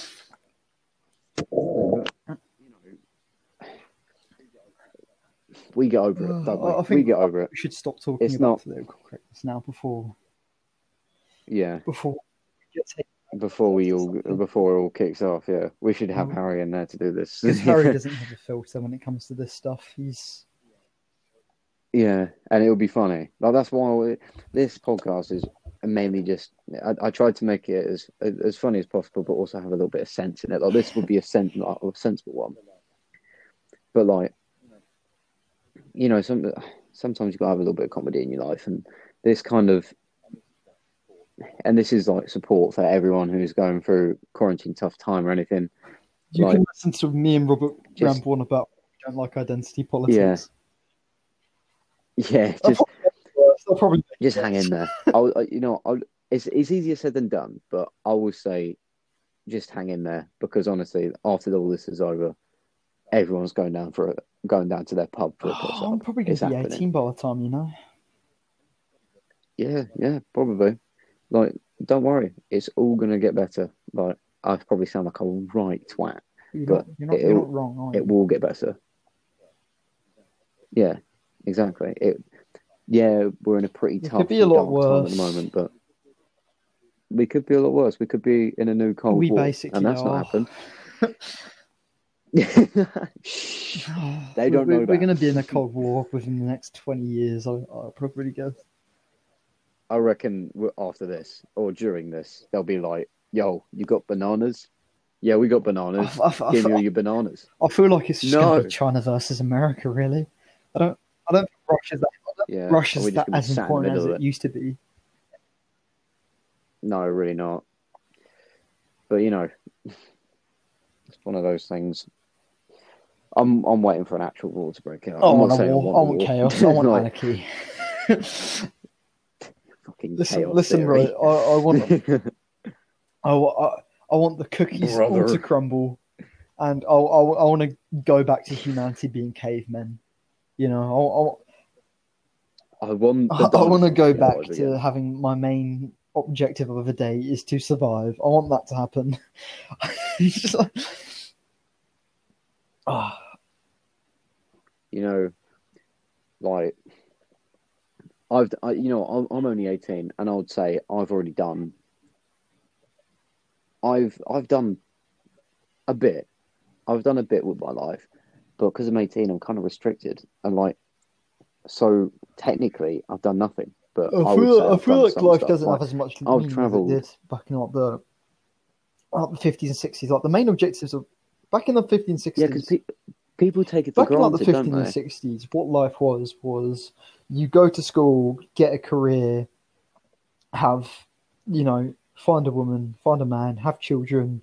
we get over it, don't we? I- I we get over it. we should stop talking It's about not- political correctness now before. Yeah, before we get taken before we all Something. before it all kicks off. Yeah, we should have Mm. Harry in there to do this. Because Harry doesn't have a filter when it comes to this stuff. He's Yeah, and it'll be funny. Like that's why we, this podcast is mainly just. I, I tried to make it as as funny as possible, but also have a little bit of sense in it. Like this would be a sense, like, a sensible one. But like, you know, some sometimes you gotta have a little bit of comedy in your life, and this kind of, and this is like support for everyone who's going through quarantine tough time or anything. you Right. can listen to me and Robert Just- ramble on about we don't like identity politics. Yeah, Yeah, just probably make it worse. I'll probably just hang in there. I'll, you know, I'll, it's it's easier said than done, but I will say, just hang in there because honestly, after all this is over, everyone's going down for a, going down to their pub for a piss I'm probably going to be happening. 18 by the time, you know. Yeah, yeah, probably. Like, don't worry, it's all gonna get better. Like, I probably sound like a right twat. You're But not, you're not, you're it'll- not wrong, are you? It will get better. Yeah, exactly. It. Yeah, we're in a pretty It tough, could be a lot dark time at the moment, but we could be a lot worse. We could be in a new cold We war, basically and that's are. not happened. They don't we're, know We're going to be in a cold war within the next 20 years, I, I probably guess. I reckon after this or during this, they'll be like, "Yo, you got bananas? Yeah, we got bananas. I, I, Give me I, your bananas." I feel like it's just No. China versus America, really. I don't, I don't think Russia's that, Yeah, Russia's are we just that as sat in the important as it it? used to be. No, really not. But you know, it's one of those things. I'm I'm waiting for an actual war to break out. Oh, I I'm want not a saying I war. I want war. chaos. I want anarchy. fucking listen, listen, theory. right. I, I want, I, I, I want the cookies all to crumble, and I, I, I want to go back to humanity being cavemen. You know, I want. I, the I, I want to go back to again. having my main objective of the day is to survive. I want that to happen. It's like, Ah, You know, like I've I, you know I'm, I'm only 18, and I would say I've already done. I've I've done a bit. I've done a bit with my life, but because I'm 18, I'm kind of restricted, and like, so technically, I've done nothing. But I I, feel, I feel like life stuff, doesn't like- have as much I've travelled- did back in like the like the fifties and sixties. Like the main objectives of back in the fifties and 60s. yeah, because pe- people take it back in like the granted, fifties and sixties, what life was was you go to school, get a career, have you know, find a woman, find a man, have children,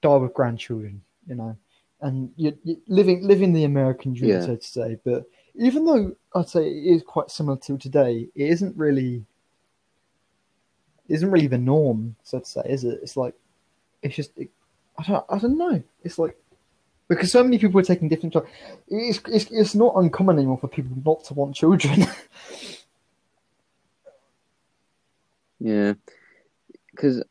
die with grandchildren, you know, and you you living living the American dream, Yeah. so to say. But even though I'd say it is quite similar to today, it isn't really isn't really the norm, so to say, is it? It's like it's just it, I don't I don't know. It's like because so many people are taking different jobs. It's, it's it's not uncommon anymore for people not to want children. Yeah, because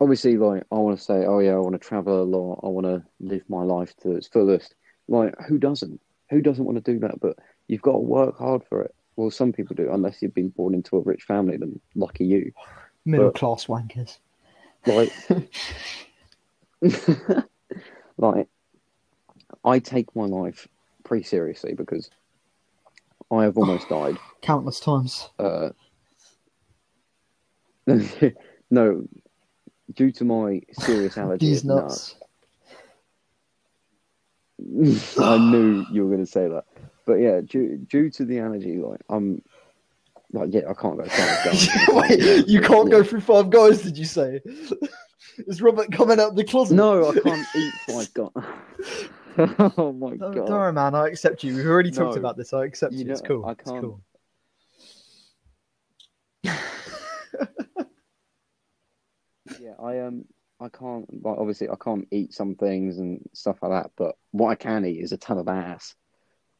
obviously, like, I want to say, oh yeah, I want to travel a lot. I want to live my life to its fullest. Like, who doesn't? Who doesn't want to do that? But you've got to work hard for it. Well, some people do, unless you've been born into a rich family. Then lucky you. Middle But- class wankers. Like, like, I take my life pretty seriously because I have almost died. Countless times. Uh, no, due to my serious allergy. These nuts. nuts. I knew you were going to say that, but yeah, due, due to the allergy, like I'm, like yeah, I can't go. Five Wait, you can't go through five guys, did you say? Is Robert coming out the closet? No, I can't eat five guys. oh my god! don't worry, man. I accept you. We've already talked No. about this. I accept You you. It's cool. I can't- cool. Yeah, I um, I can't. Like, obviously, I can't eat some things and stuff like that. But what I can eat is a ton of ass.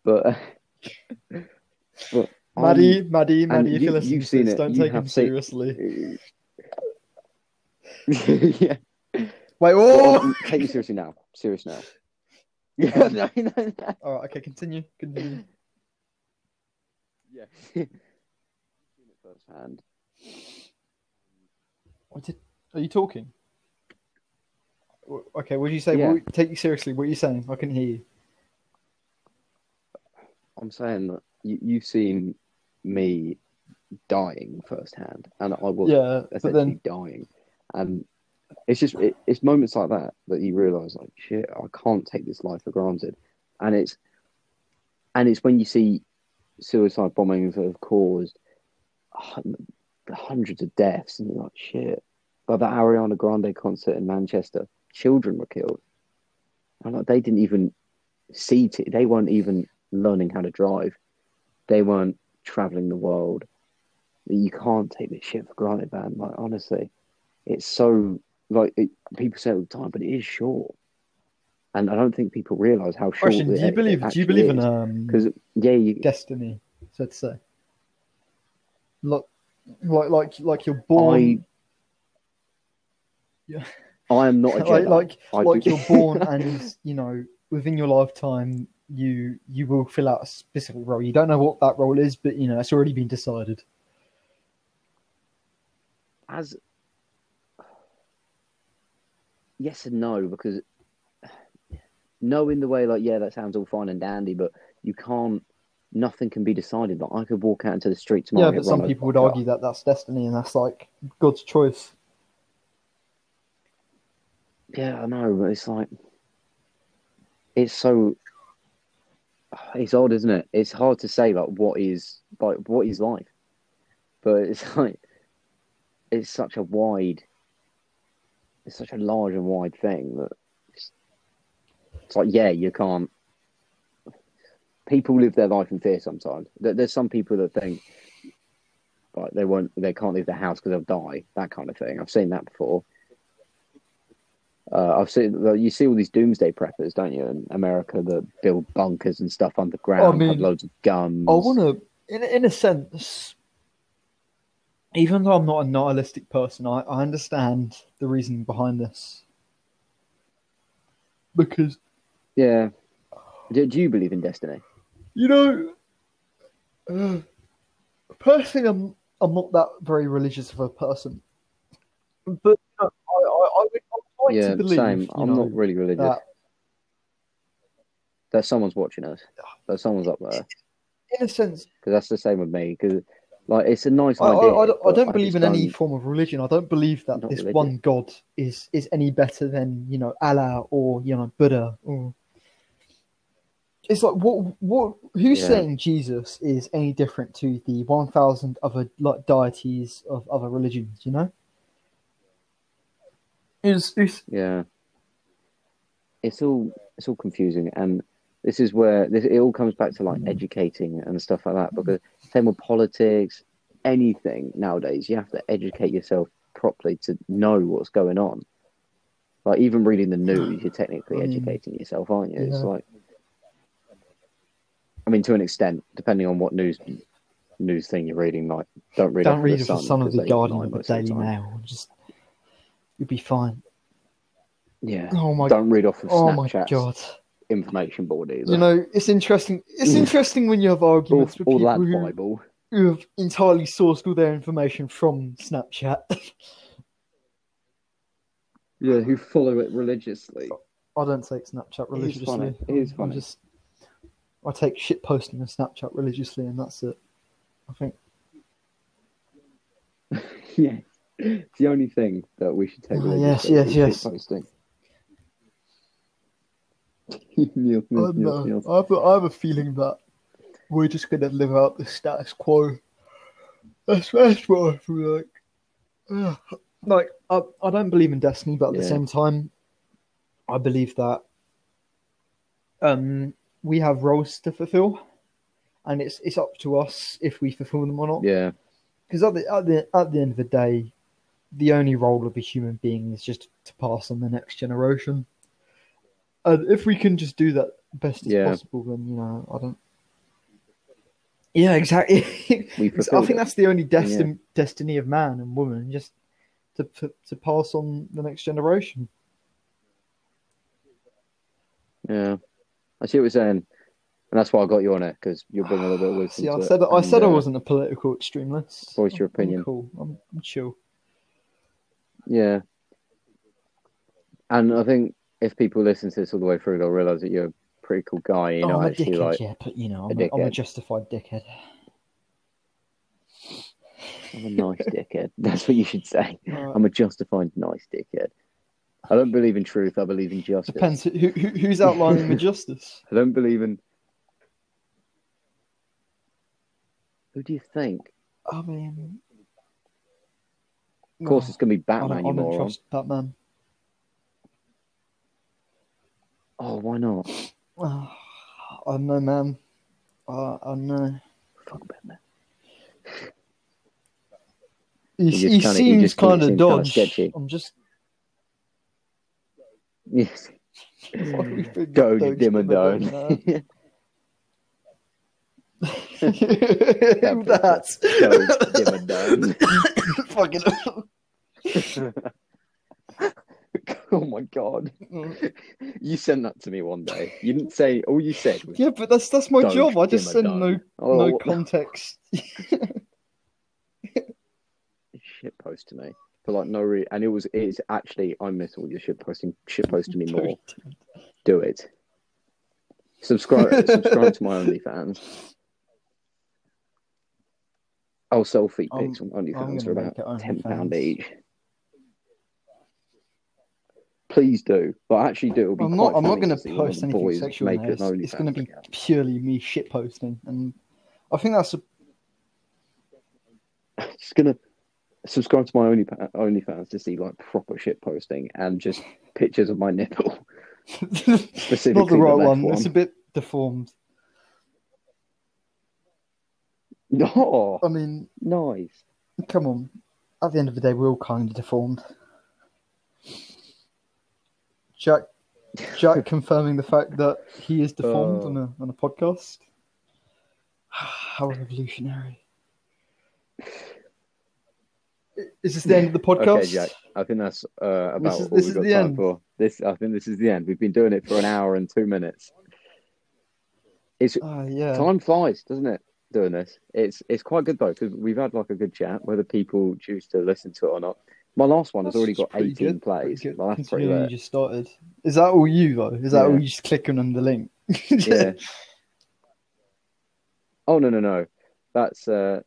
But, but Maddie, Maddie, and Maddie, if you- listen you've seen this, it, don't you take him seen- seriously. yeah. Wait, Well, oh! um, take me seriously now. Serious now. Yeah, no, no, no. All right, okay, continue. Continue. Yeah. Seen it firsthand. What did- Are you talking? Okay, what did you say? Yeah. What- take you seriously. What are you saying? I can hear you. I'm saying that you, you've seen me dying firsthand, and I was Yeah, essentially then dying, and it's just it, it's moments like that that you realise like shit, I can't take this life for granted, and it's and it's when you see suicide bombings that have caused hundreds of deaths, and you're like shit. Like that Ariana Grande concert in Manchester, children were killed, and like they didn't even see t- they weren't even learning how to drive, they weren't traveling the world. You can't take this shit for granted, man. Like honestly, it's so like it, people say all the time, but it is short, and I don't think people realize how short. question: Do you it believe? Do you believe in um Because yeah, you, destiny? So to say, like, like, like, like you're born. Yeah. I am not a like Jedi. like, I like do- you're born and you know within your lifetime you you will fill out a specific role you don't know what that role is but you know it's already been decided as yes and no because no in the way like yeah that sounds all fine and dandy but you can't nothing can be decided. Like i could walk out into the street tomorrow yeah but some people would argue that that's destiny and that's like god's choice. Yeah i know but it's like it's so it's odd isn't it? It's hard to say like what is like what is life? But it's like it's such a wide it's such a large and wide thing that it's, it's like yeah you can't people live their life in fear sometimes There- there's some people that think like they won't they can't leave their house because they'll die that kind of thing i've seen that before uh, I've seen you see all these doomsday preppers, don't you? In America, that build bunkers and stuff underground, I have loads of guns. i want to in, in a sense even though i'm not a nihilistic person i, I understand the reason behind this because Yeah. Do, do you believe in destiny? You know, uh, personally, I'm I'm not that very religious of a person, but uh, I, I, I would I would like yeah, to believe. same. I'm know, not really religious. that There's someone's watching us. There's someone's up there. in a sense, Because that's the same with me. Because like it's a nice I, I, idea. I don't, I don't believe in any don't- form of religion. I don't believe that Not this religious. one God is is any better than you know Allah or you know Buddha or. It's like what what who's Yeah. saying Jesus is any different to the one thousand other like deities of other religions? You know, it's Yeah. It's all it's all confusing, and this is where this it all comes back to like mm. educating and stuff like that. Mm. Because same with politics, anything nowadays, you have to educate yourself properly to know what's going on. Like even reading the news, you're technically I mean, mm. educating yourself, aren't you? It's yeah. like, I mean, to an extent, depending on what news news thing you're reading. Like, don't read. don't off read the of the Sun, Sun the Guardian of the of Daily. Mail. Just you'll be fine. Yeah. Oh my Don't read off of oh my god. Information board either. You know, it's interesting. It's interesting when you have or, arguments with or people that who, Bible. who have entirely sourced all their information from Snapchat. Yeah, who follow it religiously. I don't take Snapchat religiously. It is funny. religiously. It is I just I take shit posting on Snapchat religiously, and that's it. I think. yeah. It's the only thing that we should take Ah, religiously yes, yes, posting. Neil, I, Neil, don't Neil, know. Neil. I, have a, I have a feeling that we're just going to live out the status quo. That's, that's what I feel like. Ugh. Like, I, I don't believe in destiny, but at the same time, I believe that um, we have roles to fulfill, and it's it's up to us if we fulfill them or not. Yeah, Because at the, at the at the end of the day, the only role of a human being is just to pass on the next generation. And if we can just do that best as Yeah. possible, then you know, I don't. Yeah, exactly. I think that's the only destiny destiny of man and woman, just to, to to pass on the next generation. yeah. I see what you're saying. And that's why I got you on it, because you're bringing a little bit of wisdom See, I said. I said I uh, wasn't a political extremist. voice your I'm opinion. cool. I'm, I'm chill. Yeah. And I think if people listen to this all the way through, they'll realize that you're a pretty cool guy. You Oh, know, I'm a actually, dickhead, like yeah, but you know, a I'm a, I'm a justified dickhead. I'm a nice dickhead. That's what you should say. Alright. I'm a justified nice dickhead. I don't believe in truth. I believe in justice. Depends who, who who's outlining the justice. I don't believe in. Who do you think? I mean, Of course, it's going to be I Batman, don't, you I don't trust Batman. Oh, why not? Oh, I don't know, man. Uh, I don't know. Fuck Batman. He, just he kinda- he seems kind of seems kinda dodge. sketchy. I'm just. Yes. why do we think Doge Doge Dimmadome. Dimmadome, Captain That's fucking. oh my god. Mm. You sent that to me one day. You didn't say, all you said was Yeah, but that's that's my job. I just send no Oh, no context. shit post to me for like no reason. And it was, it's actually, I miss all your shit posting, shit post to me more. Do it. Subscribe, subscribe to my OnlyFans. Oh, selfie I'm- pics on OnlyFans are about ten pound each. Please do, but I actually do. It'll be I'm quite not. I'm not going to to see one of post anything sexual. make an It's, it's going to be account. purely me shit posting, and I think that's a Just gonna subscribe to my Only OnlyFans to see like proper shit posting and just pictures of my nipple. Specifically not the the right left one. one. It's a bit deformed. Oh, I mean, nice. come on. At the end of the day, we're all kind of deformed. Jack, Jack confirming the fact that he is deformed Oh. on a on a podcast. How revolutionary! Is this the end of the podcast? Okay, Jack. I think that's uh, about is- all this we've got the time end. for. This, I think, this is the end. We've been doing it for an hour and two minutes. It's Ah, yeah. time flies, doesn't it? Doing this, it's it's quite good though because we've had like a good chat. Whether people choose to listen to it or not. My last one has already got eighteen good, plays. Pretty. Well, that's pretty you just started. Is that all you though? Is that Yeah. all you just clicking on the link? Yeah. Oh no no no, that's uh,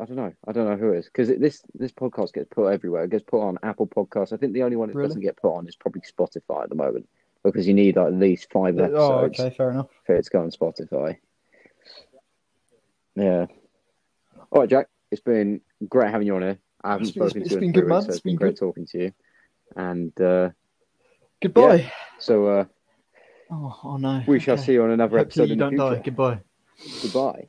I don't know. I don't know who it is because this this podcast gets put everywhere. It gets put on Apple Podcasts. I think the only one it Really? doesn't get put on is probably Spotify at the moment because you need like, at least five episodes oh, okay, fair enough. for it to go on Spotify. Yeah. All right, Jack. It's been great having you on here. I haven't It's been- spoken it's to you been in good, three man. weeks, so It's been been great good. talking to you. And uh, Goodbye. so uh, Oh, oh no. we shall Okay. see you on another Hopefully episode you in don't die. future. Goodbye. Goodbye.